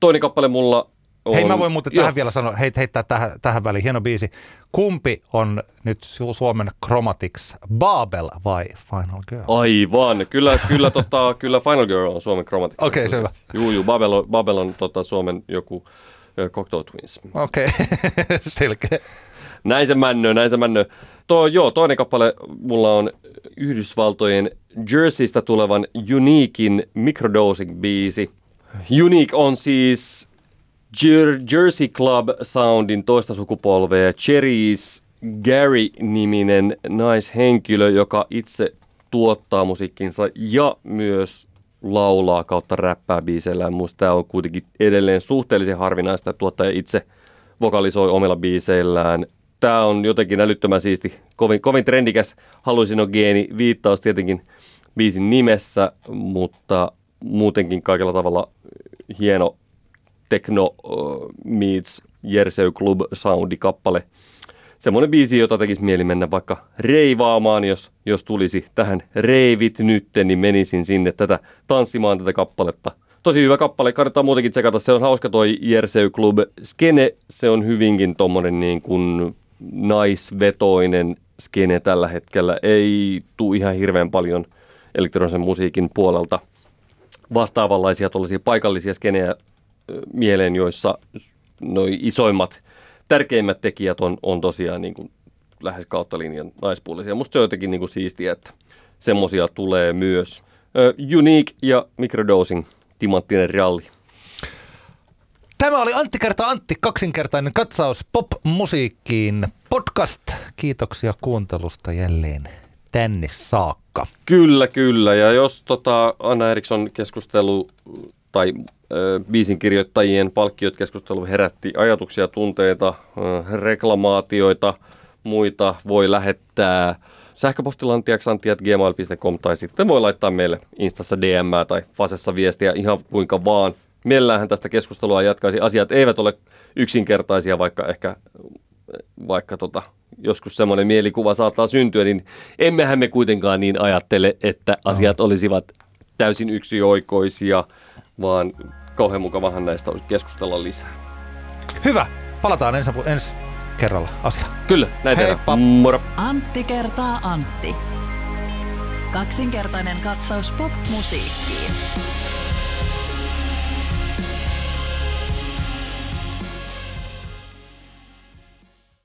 Toinen kappale mulla on... Hei, mä voin muuten tähän vielä sanoa, hei, heittää tähän, tähän väliin, hieno biisi. Kumpi on nyt Suomen Chromatics, Babel vai Final Girl? Aivan, kyllä, kyllä, tota, kyllä Final Girl on Suomen Chromatics. Okei, okay, selvä. Juu, juu, Babel on, Babel on tota, Suomen joku Cocteau Twins. Okei, okay. selkeä. Näin se männö, näin se männö. Tuo, joo, toinen kappale mulla on Yhdysvaltojen Jerseystä tulevan Uniquein Microdosing-biisi. Unique on siis Jersey Club Soundin toista sukupolvea. Cherries Gary-niminen naishenkilö, joka itse tuottaa musiikkinsa ja myös laulaa kautta räppää biiseillään. Minusta tämä on kuitenkin edelleen suhteellisen harvinaista, että tuottaja itse vokalisoi omilla biiseillään. Tämä on jotenkin älyttömän siisti, kovin, kovin trendikäs hallusinogeeni viittaus tietenkin biisin nimessä, mutta muutenkin kaikella tavalla hieno techno uh, meets Jersey Club soundi kappale. Semmoinen biisi, jota tekisi mieli mennä vaikka reivaamaan, jos, jos tulisi tähän reivit nytten, niin menisin sinne tätä tanssimaan tätä kappaletta. Tosi hyvä kappale, kannattaa muutenkin tsekata. Se on hauska toi Jersey Club skene. Se on hyvinkin tommonen niin kuin naisvetoinen skene tällä hetkellä. Ei tule ihan hirveän paljon elektronisen musiikin puolelta vastaavanlaisia paikallisia skenejä mieleen, joissa noi isoimmat, tärkeimmät tekijät on, on tosiaan niin kuin lähes kautta linjan naispuolisia. Musta se on jotenkin niin kuin siistiä, että semmosia tulee myös. Unique ja Microdosing, timanttinen ralli. Tämä oli Antti kerta Antti, kaksinkertainen katsaus pop-musiikkiin podcast. Kiitoksia kuuntelusta jälleen tänne saakka. Kyllä, kyllä. Ja jos tota Anna Eriksson keskustelu tai biisin kirjoittajien palkkiot keskustelu herätti ajatuksia, tunteita, reklamaatioita, muita, voi lähettää sähköpostilla antiaksantiat.gmail.com tai sitten voi laittaa meille Instassa DM tai Fasessa viestiä ihan kuinka vaan. Mielellähän tästä keskustelua jatkaisi. Asiat eivät ole yksinkertaisia, vaikka ehkä vaikka tota, joskus semmoinen mielikuva saattaa syntyä, niin emmehän me kuitenkaan niin ajattele, että asiat olisivat täysin yksioikoisia, vaan kauhean mukavahan näistä olisi keskustella lisää. Hyvä, palataan ensi, ensi kerralla asiaan. Kyllä, näin Heippa. tehdään. Moro! Antti kertaa Antti. Kaksinkertainen katsaus pop-musiikkiin.